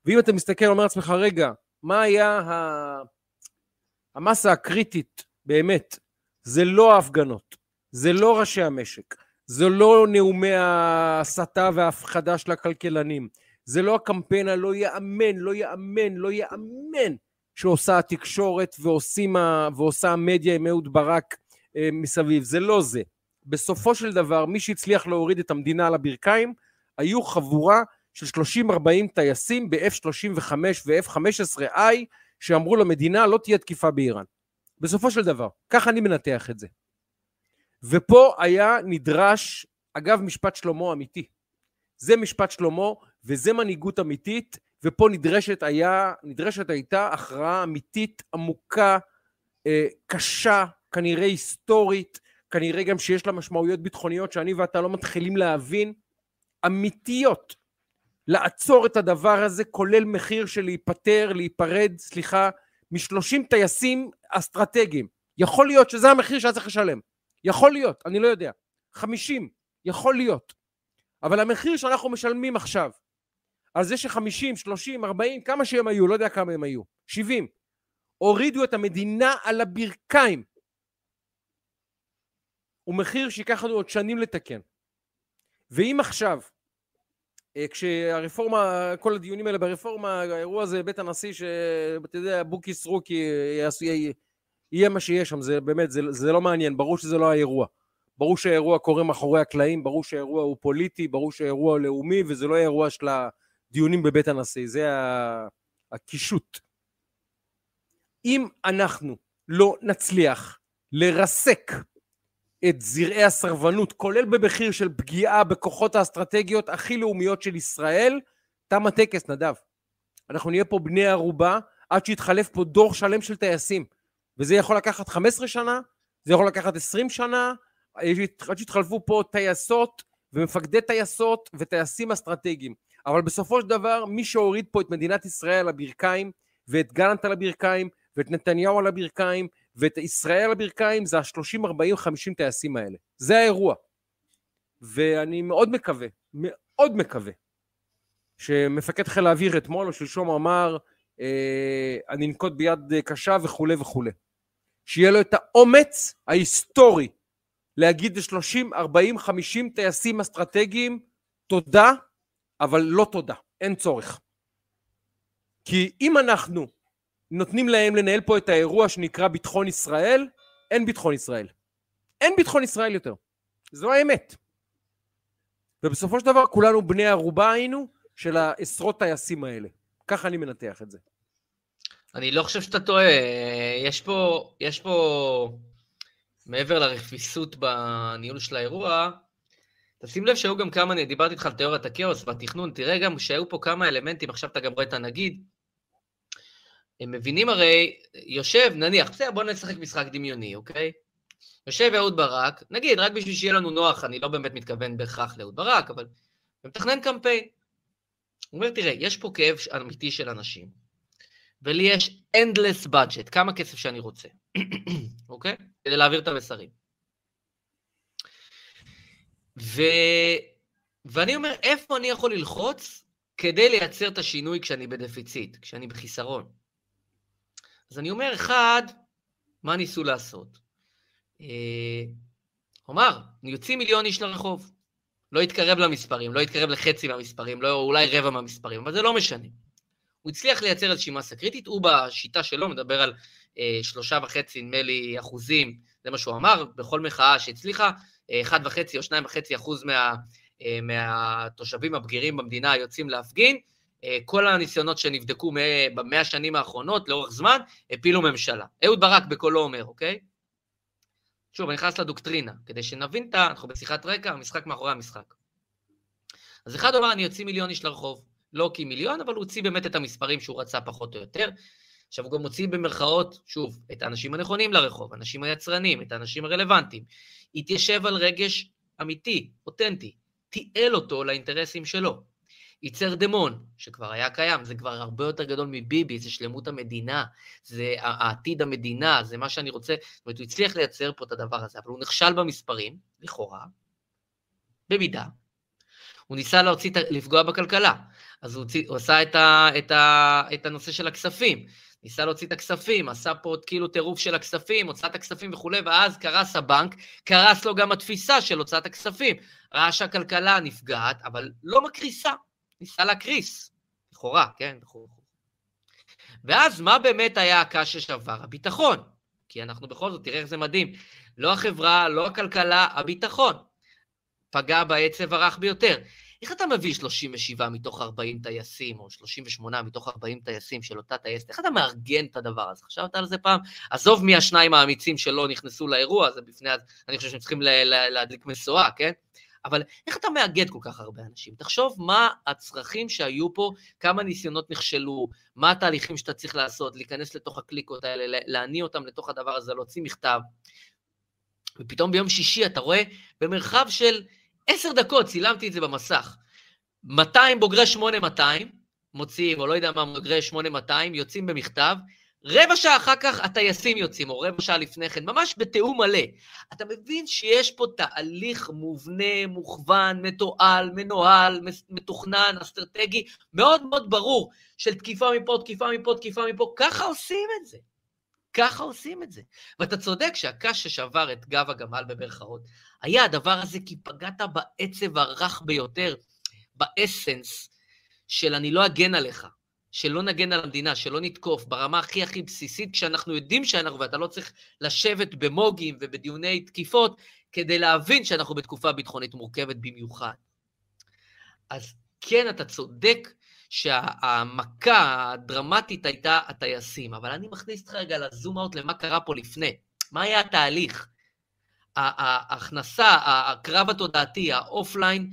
ואם אתה מסתכל ואומר לעצמך, רגע, מה היה ה... המסה הקריטית, באמת, זה לא ההפגנות, זה לא ראשי המשק, זה לא נאומי ההסתה וההפחדה של הכלכלנים, זה לא הקמפיין הלא יאמן, לא יאמן, לא יאמן שעושה התקשורת ועושים. ועושה המדיה עם אהוד ברק אה, מסביב, זה לא זה. בסופו של דבר, מי שהצליח להוריד את המדינה על הברכיים, היו חבורה של 30-40 טייסים ב-F-35 ו-F-15I, שאמרו למדינה לא תהיה תקיפה באיראן. בסופו של דבר, ככה אני מנתח את זה. ופה היה נדרש, אגב, משפט שלמה אמיתי. זה משפט שלמה וזה מנהיגות אמיתית, ופה נדרשת, היה, נדרשת הייתה הכרעה אמיתית, עמוקה, אה, קשה, כנראה היסטורית, כנראה גם שיש לה משמעויות ביטחוניות שאני ואתה לא מתחילים להבין, אמיתיות. לעצור את הדבר הזה, כולל מחיר של להיפטר, להיפרד, סליחה, משלושים טייסים אסטרטגיים. יכול להיות שזה המחיר שהיה צריך לשלם. יכול להיות, אני לא יודע. חמישים, יכול להיות. אבל המחיר שאנחנו משלמים עכשיו, על זה שחמישים, שלושים, ארבעים, כמה שהם היו, לא יודע כמה הם היו, שבעים, הורידו את המדינה על הברכיים. הוא מחיר שייקח לנו עוד שנים לתקן. ואם עכשיו כשהרפורמה, כל הדיונים האלה ברפורמה, האירוע הזה בית הנשיא, שאתה יודע, בוקי סרוקי יהיה, יהיה מה שיהיה שם, זה באמת, זה, זה לא מעניין, ברור שזה לא האירוע. ברור שהאירוע קורה מאחורי הקלעים, ברור שהאירוע הוא פוליטי, ברור שהאירוע לאומי, וזה לא אירוע של הדיונים בבית הנשיא, זה הקישוט. אם אנחנו לא נצליח לרסק את זרעי הסרבנות, כולל במחיר של פגיעה בכוחות האסטרטגיות הכי לאומיות של ישראל, תם הטקס, נדב. אנחנו נהיה פה בני ערובה עד שיתחלף פה דור שלם של טייסים. וזה יכול לקחת 15 שנה, זה יכול לקחת 20 שנה, עד שיתחלפו פה טייסות ומפקדי טייסות וטייסים אסטרטגיים. אבל בסופו של דבר, מי שהוריד פה את מדינת ישראל על הברכיים, ואת גלנט על הברכיים, ואת נתניהו על הברכיים, ואת ישראל הברכיים, זה ה-30, 40, 50 טייסים האלה. זה האירוע. ואני מאוד מקווה, מאוד מקווה, שמפקד חיל האוויר אתמול או שלשום אמר, אה, אני אנקוט ביד קשה וכולי וכולי. שיהיה לו את האומץ ההיסטורי להגיד ל-30, 40, 50 טייסים אסטרטגיים, תודה, אבל לא תודה, אין צורך. כי אם אנחנו נותנים להם לנהל פה את האירוע שנקרא ביטחון ישראל, אין ביטחון ישראל. אין ביטחון ישראל יותר. זו האמת. ובסופו של דבר כולנו בני ערובה היינו של העשרות טייסים האלה. ככה אני מנתח את זה. אני לא חושב שאתה טועה. יש פה, יש פה, מעבר לרפיסות בניהול של האירוע, תשים לב שהיו גם כמה, אני דיברתי איתך על תיאוריית הכאוס והתכנון, תראה גם שהיו פה כמה אלמנטים, עכשיו אתה גם רואה את הנגיד. הם מבינים הרי, יושב, נניח, בסדר, בוא נשחק משחק דמיוני, אוקיי? יושב אהוד ברק, נגיד, רק בשביל שיהיה לנו נוח, אני לא באמת מתכוון בהכרח לאהוד ברק, אבל מתכנן קמפיין. הוא אומר, תראה, יש פה כאב אמיתי של אנשים, ולי יש endless budget, כמה כסף שאני רוצה, אוקיי? כדי להעביר את המסרים. ו... ואני אומר, איפה אני יכול ללחוץ כדי לייצר את השינוי כשאני בדפיציט, כשאני בחיסרון? אז אני אומר, אחד, מה ניסו לעשות? אה, יוצאים מיליון איש לרחוב. לא יתקרב למספרים, לא יתקרב לחצי מהמספרים, לא, אולי רבע מהמספרים, אבל זה לא משנה. הוא הצליח לייצר איזושהי מסה קריטית, הוא בשיטה שלו מדבר על אה, שלושה וחצי, נדמה לי, אחוזים, זה מה שהוא אמר, בכל מחאה שהצליחה, אה, אחד וחצי או שניים וחצי אחוז מה, אה, מהתושבים הבגירים במדינה יוצאים להפגין, כל הניסיונות שנבדקו במאה השנים האחרונות, לאורך זמן, הפילו ממשלה. אהוד ברק בקולו אומר, אוקיי? שוב, אני נכנס לדוקטרינה, כדי שנבין את ה... אנחנו בשיחת רקע, המשחק מאחורי המשחק. אז אחד אומר, אני אוציא מיליון איש לרחוב. לא כי מיליון, אבל הוא הוציא באמת את המספרים שהוא רצה פחות או יותר. עכשיו, הוא גם מוציא במרכאות, שוב, את האנשים הנכונים לרחוב, האנשים היצרנים, את האנשים הרלוונטיים. התיישב על רגש אמיתי, אותנטי, תיעל אותו לאינטרסים שלו. ייצר דמון, שכבר היה קיים, זה כבר הרבה יותר גדול מביבי, זה שלמות המדינה, זה העתיד המדינה, זה מה שאני רוצה, זאת אומרת, הוא הצליח לייצר פה את הדבר הזה, אבל הוא נכשל במספרים, לכאורה, במידה. הוא ניסה להוציא, לפגוע בכלכלה, אז הוא, הוציא, הוא עשה את, ה, את, ה, את הנושא של הכספים, ניסה להוציא את הכספים, עשה פה כאילו טירוף של הכספים, הוצאת הכספים וכולי, ואז קרס הבנק, קרס לו גם התפיסה של הוצאת הכספים. ראה שהכלכלה נפגעת, אבל לא מקריסה. ניסה להקריס, לכאורה, כן? ואז מה באמת היה הקש ששבר? הביטחון. כי אנחנו בכל זאת, תראה איך זה מדהים. לא החברה, לא הכלכלה, הביטחון. פגע בעצב הרך ביותר. איך אתה מביא 37 מתוך 40 טייסים, או 38 מתוך 40 טייסים של אותה טייסת? איך אתה מארגן את הדבר הזה? חשבת על זה פעם? עזוב מי השניים האמיצים שלא נכנסו לאירוע, זה בפני... אני חושב שהם צריכים להדליק משואה, כן? אבל איך אתה מאגד כל כך הרבה אנשים? תחשוב מה הצרכים שהיו פה, כמה ניסיונות נכשלו, מה התהליכים שאתה צריך לעשות, להיכנס לתוך הקליקות האלה, להניע אותם לתוך הדבר הזה, להוציא מכתב. ופתאום ביום שישי אתה רואה במרחב של עשר דקות, צילמתי את זה במסך, 200 בוגרי 8200 מוציאים, או לא יודע מה, בוגרי 8200, יוצאים במכתב, רבע שעה אחר כך הטייסים יוצאים, או רבע שעה לפני כן, ממש בתיאום מלא. אתה מבין שיש פה תהליך מובנה, מוכוון, מתועל, מנוהל, מתוכנן, אסטרטגי, מאוד מאוד ברור, של תקיפה מפה, תקיפה מפה, תקיפה מפה, ככה עושים את זה. ככה עושים את זה. ואתה צודק שהקש ששבר את גב הגמל במרכאות, היה הדבר הזה כי פגעת בעצב הרך ביותר, באסנס של אני לא אגן עליך. שלא נגן על המדינה, שלא נתקוף ברמה הכי הכי בסיסית, כשאנחנו יודעים שאנחנו, ואתה לא צריך לשבת במוגים ובדיוני תקיפות, כדי להבין שאנחנו בתקופה ביטחונית מורכבת במיוחד. אז כן, אתה צודק שהמכה הדרמטית הייתה הטייסים, אבל אני מכניס אותך רגע לזום אאוט למה קרה פה לפני. מה היה התהליך? ההכנסה, הקרב התודעתי, ה offline,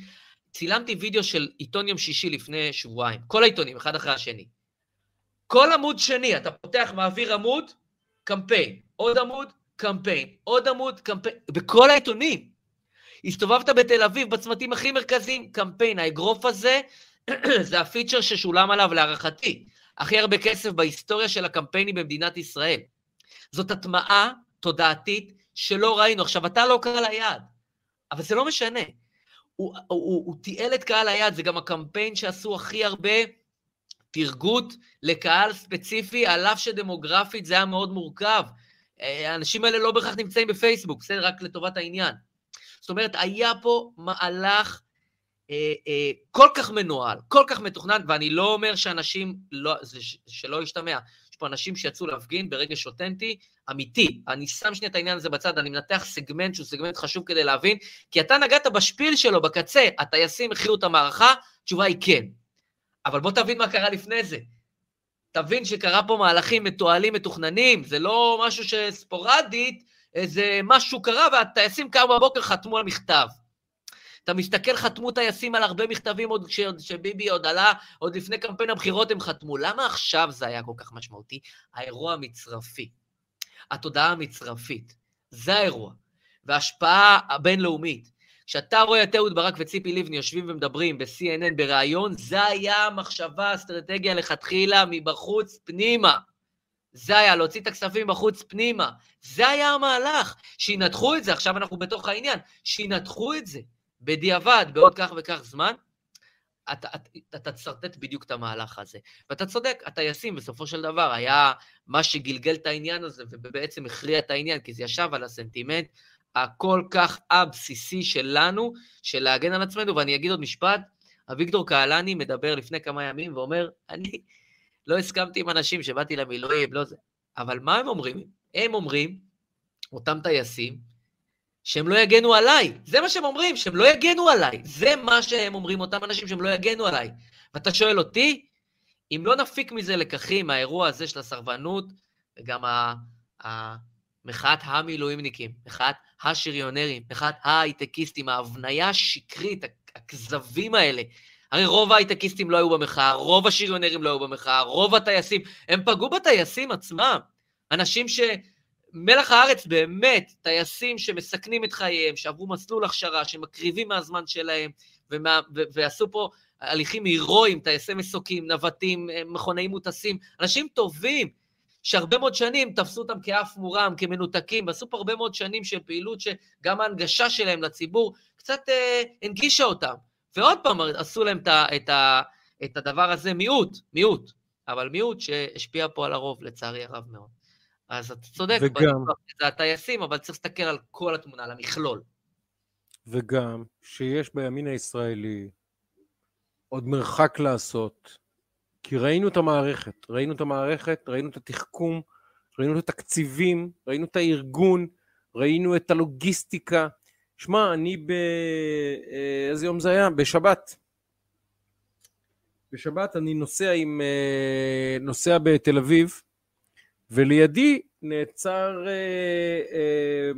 צילמתי וידאו של עיתון יום שישי לפני שבועיים, כל העיתונים, אחד אחרי השני. כל עמוד שני, אתה פותח, מעביר עמוד, קמפיין. עוד עמוד, קמפיין. עוד עמוד, קמפיין. בכל העיתונים. הסתובבת בתל אביב, בצמתים הכי מרכזיים, קמפיין. האגרוף הזה, זה ה feature ששולם עליו, להערכתי, הכי הרבה כסף בהיסטוריה של הקמפיינים במדינת ישראל. זאת הטמעה תודעתית שלא ראינו. עכשיו, אתה לא קהל היעד, אבל זה לא משנה. הוא, הוא, הוא, תיעל את קהל היעד, זה גם הקמפיין שעשו הכי הרבה תרגות לקהל ספציפי, על אף שדמוגרפית זה היה מאוד מורכב. אה, האנשים האלה לא בהכרח נמצאים בפייסבוק, בסדר? רק לטובת העניין. זאת אומרת, היה פה מהלך אה, אה, כל כך מנוהל, כל כך מתוכנן, ואני לא אומר שאנשים, לא, זה, שלא ישתמע, יש פה אנשים שיצאו להפגין ברגש אותנטי, אמיתי. אני שם שנייה את העניין הזה בצד, אני מנתח סגמנט שהוא סגמנט חשוב כדי להבין, כי אתה נגעת בשפיל שלו, בקצה, הטייסים הכריעו את המערכה, התשובה היא כן. אבל בוא תבין מה קרה לפני זה. תבין שקרה פה מהלכים מתועלים, מתוכננים, זה לא משהו שספורדית, איזה משהו קרה והטייסים קמו בבוקר, חתמו על מכתב. אתה מסתכל, חתמו טייסים על הרבה מכתבים עוד כשביבי עוד עלה, עוד לפני קמפיין הבחירות הם חתמו. למה עכשיו זה היה כל כך משמעותי? האירוע המצרפי, התודעה המצרפית, זה האירוע. וההשפעה הבינלאומית. כשאתה רואה את אהוד ברק וציפי לבני יושבים ומדברים ב-CNN בריאיון, זה היה המחשבה, האסטרטגיה לכתחילה מבחוץ פנימה. זה היה להוציא את הכספים בחוץ פנימה. זה היה המהלך. שינתחו את זה, עכשיו אנחנו בתוך העניין, שינתחו את זה בדיעבד, בעוד כך וכך זמן, אתה, אתה תשרטט בדיוק את המהלך הזה. ואתה צודק, הטייסים בסופו של דבר היה מה שגלגל את העניין הזה ובעצם הכריע את העניין, כי זה ישב על הסנטימנט הכל כך הבסיסי שלנו, של להגן על עצמנו, ואני אגיד עוד משפט, אביגדור קהלני מדבר לפני כמה ימים ואומר, אני לא הסכמתי עם אנשים שבאתי למילואים, לא זה. אבל מה הם אומרים? הם אומרים, אותם טייסים, שהם לא יגנו עליי. זה מה שהם אומרים, שהם לא יגנו עליי. זה מה שהם אומרים, אותם אנשים שהם לא יגנו עליי. ואתה שואל אותי, אם לא נפיק מזה לקחים מהאירוע הזה של הסרבנות, וגם מחאת המילואימניקים, מחאת השריונרים, מחאת ההייטקיסטים, ההבניה השקרית, הכזבים האלה. הרי רוב ההייטקיסטים לא היו במחאה, רוב השריונרים לא היו במחאה, רוב הטייסים, הם פגעו בטייסים עצמם. אנשים ש... מלח הארץ באמת, טייסים שמסכנים את חייהם, שעברו מסלול הכשרה, שמקריבים מהזמן שלהם, ומה, ו, ועשו פה הליכים הירואיים, טייסי מסוקים, נווטים, מכונאים מוטסים, אנשים טובים, שהרבה מאוד שנים תפסו אותם כאף מורם, כמנותקים, ועשו פה הרבה מאוד שנים של פעילות שגם ההנגשה שלהם לציבור קצת אה, הנגישה אותם. ועוד פעם עשו להם את, את, את הדבר הזה מיעוט, מיעוט, אבל מיעוט שהשפיע פה על הרוב, לצערי הרב מאוד. אז אתה צודק, וגם... זה הטייסים, אבל צריך להסתכל על כל התמונה, על המכלול. וגם שיש בימין הישראלי עוד מרחק לעשות, כי ראינו את המערכת, ראינו את המערכת, ראינו את התחכום, ראינו את התקציבים, ראינו את הארגון, ראינו את הלוגיסטיקה. שמע, אני ב... אה, איזה יום זה היה? בשבת. בשבת אני נוסע עם... אה, נוסע בתל אביב, ולידי נעצר אה,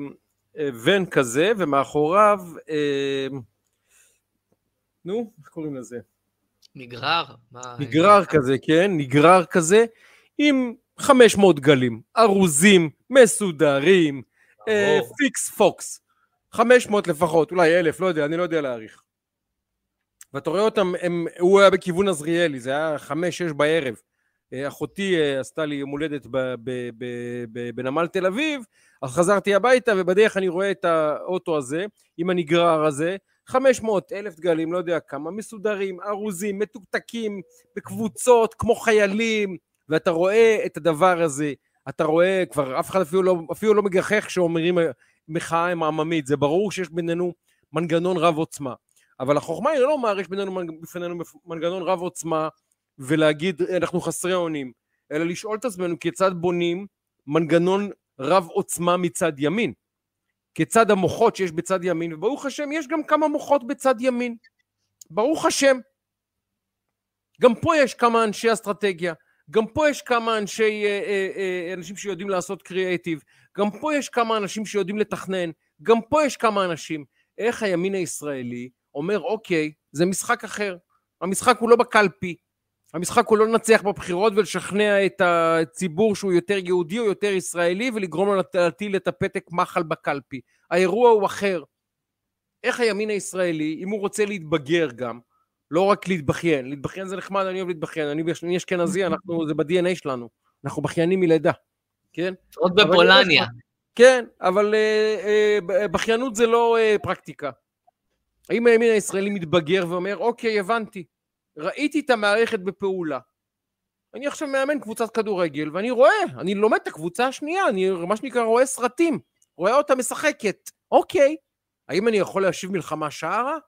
ון כזה, ומאחוריו, נו, איך קוראים לזה? נגרר? נגרר כזה, כן, נגרר כזה, עם 500 דגלים, ארוזים, מסודרים, אה, פיקס פוקס, 500 לפחות, אולי אלף, לא יודע, אני לא יודע להעריך. ואתה רואה אותם, הם, הוא היה בכיוון עזריאלי, זה היה חמש, שש בערב. אה, אחותי אה, עשתה לי יום הולדת בנמל תל אביב, אז חזרתי הביתה ובדרך אני רואה את האוטו הזה, עם הנגרר הזה, 500 אלף דגלים, לא יודע כמה, מסודרים, ארוזים, מתוקתקים, בקבוצות, כמו חיילים, ואתה רואה את הדבר הזה, אתה רואה, כבר אף אחד אפילו לא, אפילו לא מגחך כשאומרים מחאה עם עממית, זה ברור שיש בינינו מנגנון רב עוצמה. אבל החוכמה היא לא לומר, יש בינינו, מנגנון רב עוצמה, ולהגיד אנחנו חסרי אונים, אלא לשאול את עצמנו כיצד בונים מנגנון רב עוצמה מצד ימין. כצד המוחות שיש בצד ימין, וברוך השם יש גם כמה מוחות בצד ימין. ברוך השם. גם פה יש כמה אנשי אסטרטגיה, גם פה יש כמה אנשי, אה, אה, אה, אנשים שיודעים לעשות קריאייטיב, גם פה יש כמה אנשים שיודעים לתכנן, גם פה יש כמה אנשים. איך הימין הישראלי אומר, אוקיי, זה משחק אחר. המשחק הוא לא בקלפי, המשחק הוא לא לנצח בבחירות ולשכנע את הציבור שהוא יותר יהודי או יותר ישראלי ולגרום לו להטיל את הפתק מחל בקלפי. האירוע הוא אחר. איך הימין הישראלי, אם הוא רוצה להתבגר גם, לא רק להתבכיין, להתבכיין זה נחמד, אני אוהב להתבכיין, אני, אני אשכנזי, אנחנו, זה ב-DNA שלנו, אנחנו בכיינים מלידה, כן? עוד בפולניה. כן, אבל uh, uh, בכיינות זה לא uh, פרקטיקה. האם הימין הישראלי מתבגר ואומר, אוקיי, הבנתי, ראיתי את המערכת בפעולה. אני עכשיו מאמן קבוצת כדורגל, ואני רואה, אני לומד את הקבוצה השנייה, אני מה שנקרא רואה סרטים, רואה אותה משחקת. אוקיי, האם אני יכול להשיב מלחמה שערה?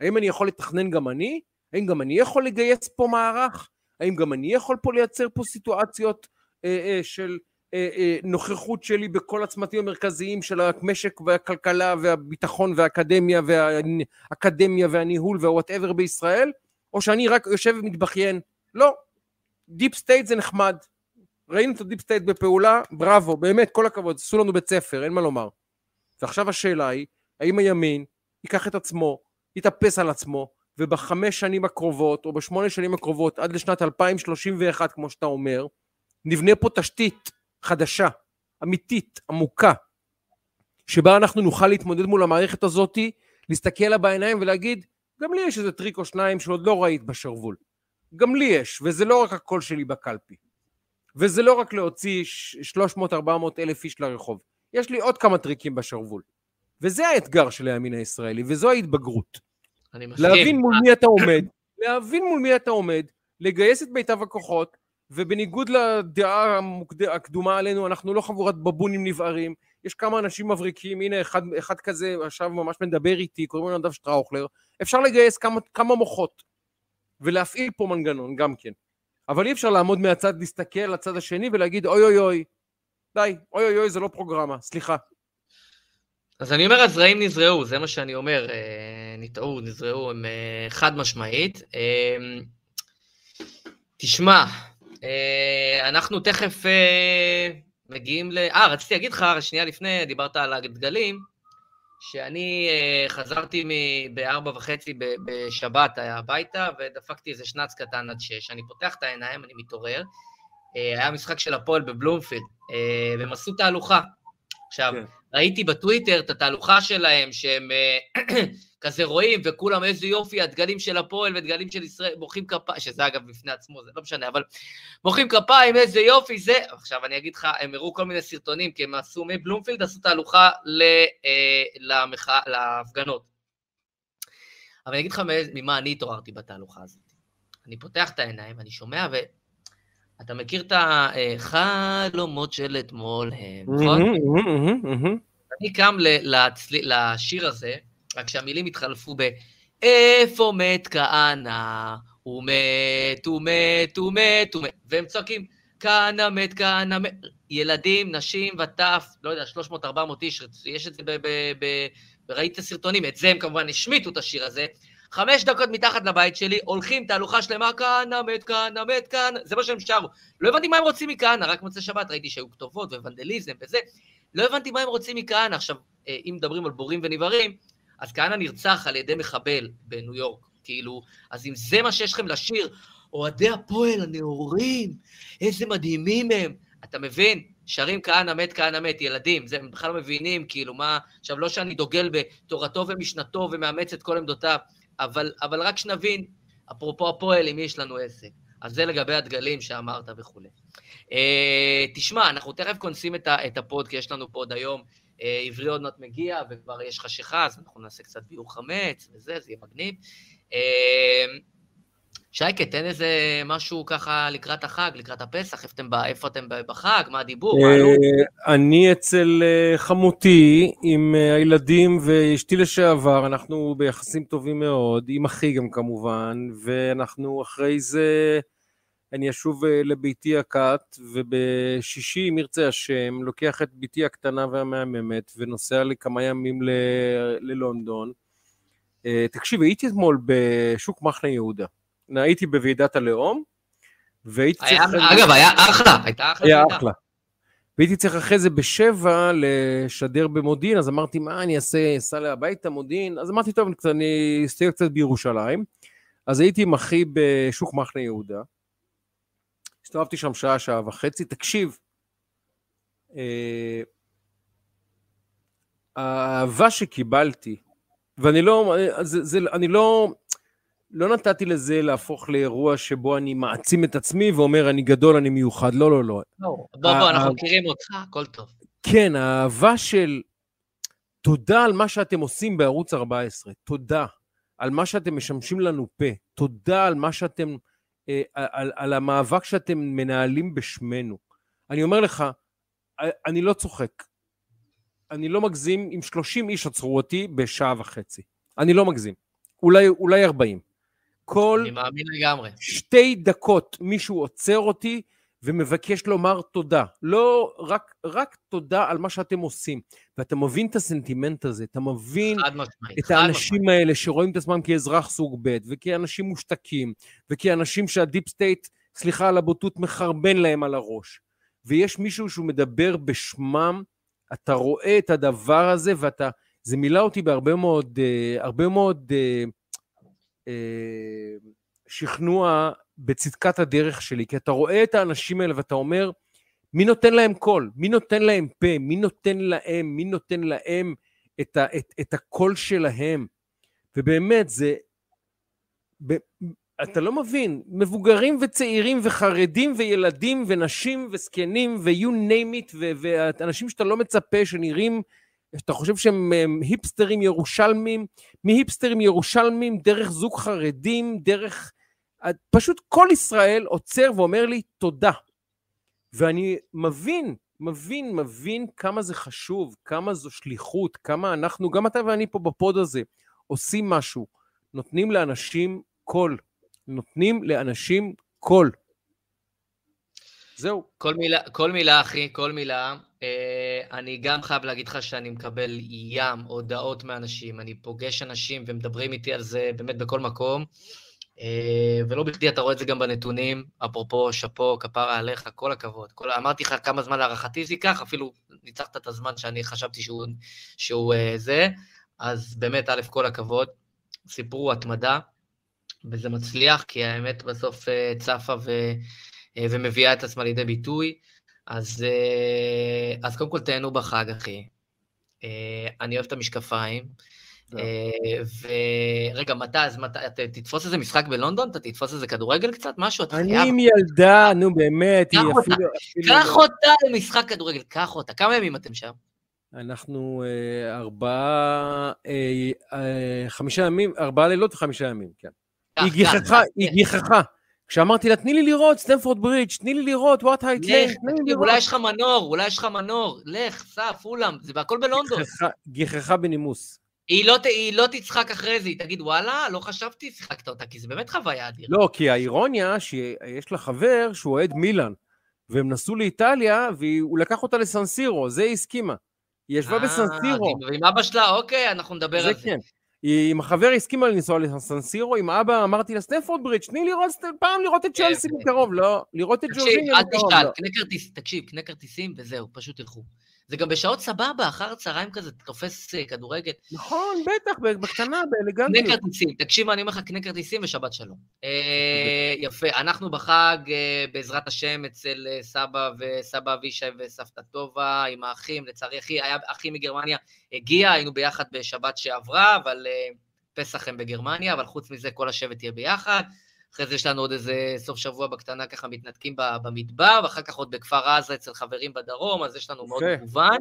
האם אני יכול לתכנן גם אני? האם גם אני יכול לגייס פה מערך? האם גם אני יכול פה לייצר פה סיטואציות אה, אה, של אה, אה, נוכחות שלי בכל הצמתים המרכזיים של המשק והכלכלה והביטחון והאקדמיה והאקדמיה והניהול וה whatever בישראל? או שאני רק יושב ומתבכיין? לא. deep state זה נחמד. ראינו את ה deep state בפעולה, בראבו, באמת, כל הכבוד, עשו לנו בית ספר, אין מה לומר. ועכשיו השאלה היא, האם הימין ייקח את עצמו, יתאפס על עצמו, ובחמש שנים הקרובות, או בשמונה שנים הקרובות, עד לשנת 2031, כמו שאתה אומר, נבנה פה תשתית חדשה, אמיתית, עמוקה, שבה אנחנו נוכל להתמודד מול המערכת הזאתי, להסתכל לה בעיניים ולהגיד, גם לי יש איזה טריק או שניים שעוד לא ראית בשרוול. גם לי יש, וזה לא רק הקול שלי בקלפי. וזה לא רק להוציא 300-400 אלף איש לרחוב. יש לי עוד כמה טריקים בשרוול. וזה האתגר של הימין הישראלי, וזו ההתבגרות. אני מסכים. להבין מול מי אתה עומד, להבין מול מי אתה עומד, לגייס את מיטב הכוחות, ובניגוד לדעה הקדומה עלינו, אנחנו לא חבורת בבונים נבערים, יש כמה אנשים מבריקים, הנה אחד, אחד כזה עכשיו ממש מדבר איתי, קוראים לו נדב שטראוכלר, אפשר לגייס כמה, כמה מוחות, ולהפעיל פה מנגנון גם כן. אבל אי אפשר לעמוד מהצד, להסתכל לצד השני ולהגיד אוי אוי אוי, די, אוי אוי אוי זה לא פרוגרמה, סליחה. אז אני אומר, הזרעים נזרעו, זה מה שאני אומר, אה, נטעו, נזרעו, הם אה, חד משמעית. אה, תשמע, אנחנו תכף מגיעים ל... אה, רציתי להגיד לך, שנייה לפני, דיברת על הדגלים, שאני חזרתי בארבע וחצי בשבת הביתה, ודפקתי איזה שנץ קטן עד שש. אני פותח את העיניים, אני מתעורר. היה משחק של הפועל בבלומפילד, והם עשו תהלוכה. עכשיו, כן. ראיתי בטוויטר את התהלוכה שלהם, שהם אה, כזה רואים, וכולם איזה יופי, הדגלים של הפועל ודגלים של ישראל, מוחאים כפיים, שזה אגב בפני עצמו, זה לא משנה, אבל מוחאים כפיים, איזה יופי, זה... עכשיו אני אגיד לך, הם הראו כל מיני סרטונים, כי הם עשו מבלומפילד, עשו תהלוכה אה, למחאה, להפגנות. אבל אני אגיד לך ממה אני התעוררתי בתהלוכה הזאת. אני פותח את העיניים, אני שומע, ו... אתה מכיר את החלומות של אתמול הם, נכון? אני קם לשיר הזה, רק שהמילים התחלפו ב... איפה מת כהנא? הוא מת, הוא מת, הוא מת, הוא מת. והם צועקים, כהנא מת, כהנא מת. ילדים, נשים וטף, לא יודע, 300-400 איש, יש את זה ב... ראיתי את הסרטונים, את זה הם כמובן השמיטו את השיר הזה. חמש דקות מתחת לבית שלי, הולכים תהלוכה שלמה, כהנא מת, כהנא מת, כהנא, זה מה שהם שרו. לא הבנתי מה הם רוצים מכהנא, רק מוצאי שבת ראיתי שהיו כתובות וונדליזם וזה. לא הבנתי מה הם רוצים מכהנא. עכשיו, אה, אם מדברים על בורים ונבערים, אז כהנא נרצח על ידי מחבל בניו יורק, כאילו, אז אם זה מה שיש לכם לשיר, אוהדי הפועל הנאורים, איזה מדהימים הם, אתה מבין? שרים כהנא מת, כהנא מת, ילדים, זה, הם בכלל לא מבינים, כאילו, מה... עכשיו, לא שאני דוגל בתורתו ומשנתו ומאמץ את כל עמדותיו, אבל, אבל רק שנבין, אפרופו הפועל, עם מי יש לנו עסק. אז זה לגבי הדגלים שאמרת וכולי. אה, תשמע, אנחנו תכף כונסים את, את הפוד, כי יש לנו פה עוד היום, אה, עברי עוד מעט מגיע, וכבר יש חשיכה, אז אנחנו נעשה קצת ביור חמץ וזה, זה יהיה מגניב. אה, שייקה, תן איזה משהו ככה לקראת החג, לקראת הפסח, איפה אתם, בחג, מה הדיבור, מה עלו? אה, אני אצל אה, חמותי עם אה, הילדים ואשתי לשעבר, אנחנו ביחסים טובים מאוד, עם אחי גם כמובן, ואנחנו אחרי זה אני אשוב לביתי הקט, ובשישי, אם ירצה השם, לוקח את ביתי הקטנה והמהממת, ונוסע לכמה ימים ל... ללונדון. תקשיב, הייתי אתמול בשוק מחנה יהודה. הייתי בוועידת הלאום, והייתי היה, צריך... אגב, היה אחלה, הייתה אחלה. היה. אחלה. והייתי צריך אחרי זה בשבע לשדר במודיעין, אז אמרתי, מה אני אעשה, אסע הביתה, מודיעין? אז אמרתי, טוב, אני אסתכל קצת בירושלים. אז הייתי עם אחי בשוק מחנה יהודה. הסתובבתי שם שעה, שעה וחצי. תקשיב, אה, האהבה שקיבלתי, ואני לא, זה, זה, אני לא, לא נתתי לזה להפוך לאירוע שבו אני מעצים את עצמי ואומר, אני גדול, אני מיוחד. לא, לא, לא. בוא, בוא, אנחנו אה. מכירים אותך, הכל טוב. כן, האהבה של תודה על מה שאתם עושים בערוץ 14, תודה על מה שאתם משמשים לנו פה, תודה על מה שאתם, אה, על, על המאבק שאתם מנהלים בשמנו. אני אומר לך, אה, אני לא צוחק, אני לא מגזים, אם 30 איש עצרו אותי בשעה וחצי. אני לא מגזים, אולי, אולי 40. כל אני מאמין לגמרי. שתי דקות מישהו עוצר אותי ומבקש לומר תודה. לא, רק, רק תודה על מה שאתם עושים. ואתה מבין את הסנטימנט הזה, אתה מבין משמעית. את חד משמעית. האנשים האלה שרואים את עצמם כאזרח סוג ב' וכאנשים מושתקים, וכאנשים שה deep state, סליחה על הבוטות, מחרבן להם על הראש. ויש מישהו שהוא מדבר בשמם, אתה רואה את הדבר הזה ואתה, זה מילא אותי בהרבה מאוד, אה, הרבה מאוד אה, שכנוע בצדקת הדרך שלי, כי אתה רואה את האנשים האלה ואתה אומר, מי נותן להם קול? מי נותן להם פה? מי נותן להם? מי נותן להם את, ה, את, את הקול שלהם? ובאמת, זה... ב, אתה לא מבין, מבוגרים וצעירים וחרדים וילדים ונשים וזקנים ו-you name it, ואנשים שאתה לא מצפה שנראים, שאתה חושב שהם הם, היפסטרים ירושלמים, מהיפסטרים ירושלמים, דרך זוג חרדים, דרך... פשוט כל ישראל עוצר ואומר לי תודה. ואני מבין, מבין, מבין כמה זה חשוב, כמה זו שליחות, כמה אנחנו, גם אתה ואני פה בפוד הזה, עושים משהו, נותנים לאנשים קול, נותנים לאנשים קול. זהו. כל מילה, כל מילה, אחי, כל מילה. אה, אני גם חייב להגיד לך שאני מקבל ים הודעות מאנשים, אני פוגש אנשים ומדברים איתי על זה באמת בכל מקום, אה, ולא בכדי אתה רואה את זה גם בנתונים, אפרופו שאפו, כפרה עליך, כל הכבוד. כל, אמרתי לך כמה זמן להערכתי זה ייקח, אפילו ניצחת את הזמן שאני חשבתי שהוא, שהוא אה, זה, אז באמת, א', כל הכבוד. סיפור התמדה, וזה מצליח, כי האמת בסוף צפה ו... אה, ומביאה את עצמה לידי ביטוי. אז, אה, אז קודם כל תהנו בחג, אחי. אה, אני אוהב את המשקפיים. טוב. אה, ורגע, מתי, אז מתי, אתה תתפוס איזה משחק בלונדון? אתה תתפוס איזה כדורגל קצת? משהו? אני. עם ילדה, נו באמת, היא אפילו... קח אותה למשחק כדורגל, קח אותה. כמה ימים אתם שם? אנחנו ארבעה, חמישה ימים, ארבעה לילות וחמישה ימים, כן. היא גיחכה. היא גיחכה. כשאמרתי לה, תני לי לראות סטנפורד ברידג', תני לי לראות ווייט הארט ליין, תני לי לראות. אולי יש לך מנור, אולי יש לך מנור. לך, סע, פולאם, זה הכל בלונדון. גיחכה- בנימוס. היא לא, היא לא תצחק אחרי זה, היא תגיד, וואלה, לא חשבתי, שיחקת אותה, כי זה באמת חוויה אדירה. לא, כי האירוניה שיש לה חבר שהוא אוהד מילאן, והם נסעו לאיטליה, והוא לקח אותה לסנסירו, זה היא הסכימה. היא ישבה אה, בסנסירו, ועם אבא שלה, אוקיי, אנחנו נדבר זה על זה. כן. עם החבר הסכימה לנסוע לסנסירו, עם אבא אמרתי לה, סטנפורד ברידג', תני לראות פעם לראות את צ'לסי כן. מקרוב, לא, לראות את תקשיב, ג'ורג'יניה אל מקרוב, תשאל, לא. קנה כרטיס, תקשיב, קנה כרטיסים וזהו, פשוט תלכו. זה גם בשעות סבבה, אחר הצהריים כזה, אתה תופס אה, כדורגל. נכון, בטח, בקטנה, קנה באלגנטיות. כרטיסים, תקשיב אני אומר לך, קנה כרטיסים ושבת שלום. אה, יפה, אנחנו בחג, אה, בעזרת השם, אצל סבא וסבא אבישי וסבתא טובה, עם האחים, לצערי אחי, היה אחי מגרמניה, הגיע, היינו ביחד בשבת שעברה, אבל פסח הם בגרמניה, אבל חוץ מזה כל השבט יהיה ביחד. אחרי זה יש לנו עוד איזה סוף שבוע בקטנה, ככה מתנתקים במדבר, ואחר כך עוד בכפר עזה אצל חברים בדרום, אז יש לנו מאוד יפה. מגוון.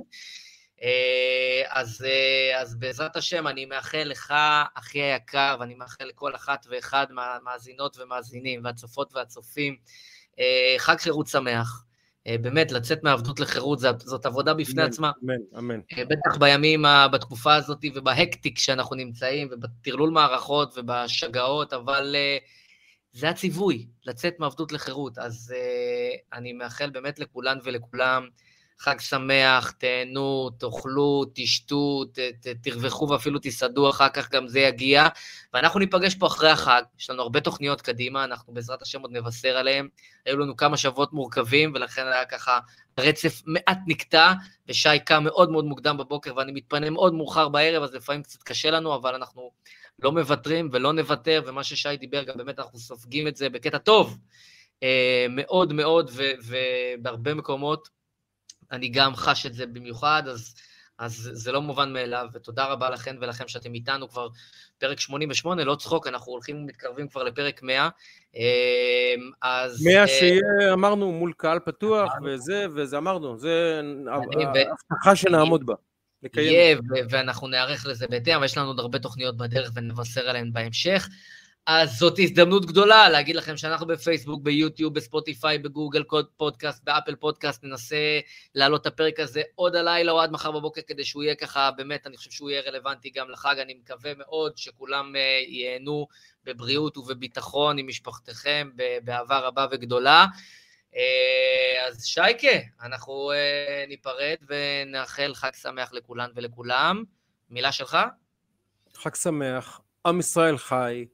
אה, אז, אה, אז בעזרת השם, אני מאחל לך, אחי היקר, ואני מאחל לכל אחת ואחד מהמאזינות ומאזינים, והצופות והצופים, אה, חג חירות שמח. באמת, לצאת מעבדות לחירות, זאת, זאת עבודה בפני אמן, עצמה. אמן, אמן. בטח בימים, בתקופה הזאת ובהקטיק שאנחנו נמצאים, ובטרלול מערכות ובשגעות, אבל אה, זה הציווי, לצאת מעבדות לחירות. אז uh, אני מאחל באמת לכולן ולכולם חג שמח, תהנו, תאכלו, תשתו, ת, ת, תרווחו ואפילו תסעדו אחר כך, גם זה יגיע. ואנחנו ניפגש פה אחרי החג, יש לנו הרבה תוכניות קדימה, אנחנו בעזרת השם עוד נבשר עליהן. היו לנו כמה שבועות מורכבים, ולכן היה ככה רצף מעט נקטע, ושי קם מאוד מאוד מוקדם בבוקר, ואני מתפנה מאוד מאוחר בערב, אז לפעמים קצת קשה לנו, אבל אנחנו לא מוותרים ולא נוותר, ומה ששי דיבר, גם באמת אנחנו סופגים את זה בקטע טוב, אה, מאוד מאוד, ובהרבה מקומות. אני גם חש את זה במיוחד, אז, אז זה לא מובן מאליו, ותודה רבה לכם ולכם שאתם איתנו כבר פרק 88, לא צחוק, אנחנו הולכים ומתקרבים כבר לפרק 100. אמ, אז... 100 אה, שיהיה, אמרנו, מול קהל פתוח, וזה, וזה אמרנו, זה הבטחה שנעמוד בה. יהיה, ואנחנו נערך לזה בהתאם, אבל יש לנו עוד הרבה תוכניות בדרך ונבשר עליהן בהמשך. אז זאת הזדמנות גדולה להגיד לכם שאנחנו בפייסבוק, ביוטיוב, בספוטיפיי, בגוגל פודקאסט, באפל פודקאסט, ננסה להעלות את הפרק הזה עוד הלילה או עד מחר בבוקר כדי שהוא יהיה ככה, באמת, אני חושב שהוא יהיה רלוונטי גם לחג, אני מקווה מאוד שכולם אה, ייהנו בבריאות ובביטחון עם משפחתכם, באהבה רבה וגדולה. אה, אז שייקה, אנחנו אה, ניפרד ונאחל חג שמח לכולן ולכולם. מילה שלך? חג שמח, עם ישראל חי.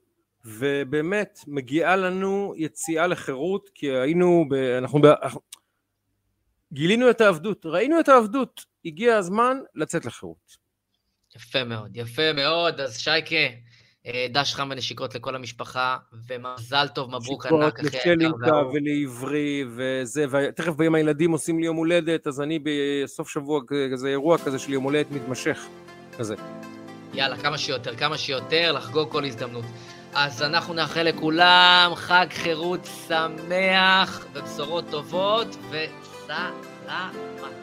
ובאמת מגיעה לנו יציאה לחירות, כי היינו, ב, אנחנו, ב, גילינו את העבדות, ראינו את העבדות, הגיע הזמן לצאת לחירות. יפה מאוד, יפה מאוד, אז שייקה, דש חם ונשיקות לכל המשפחה, ומזל טוב, מברוק ענק אחרי היקר לשלינקה ולעברי וזה, ותכף באים הילדים עושים לי יום הולדת, אז אני בסוף שבוע כזה אירוע כזה של יום הולדת מתמשך, כזה. יאללה, כמה שיותר, כמה שיותר, לחגוג כל הזדמנות. אז אנחנו נאחל לכולם חג חירות שמח ובשורות טובות וסלמת.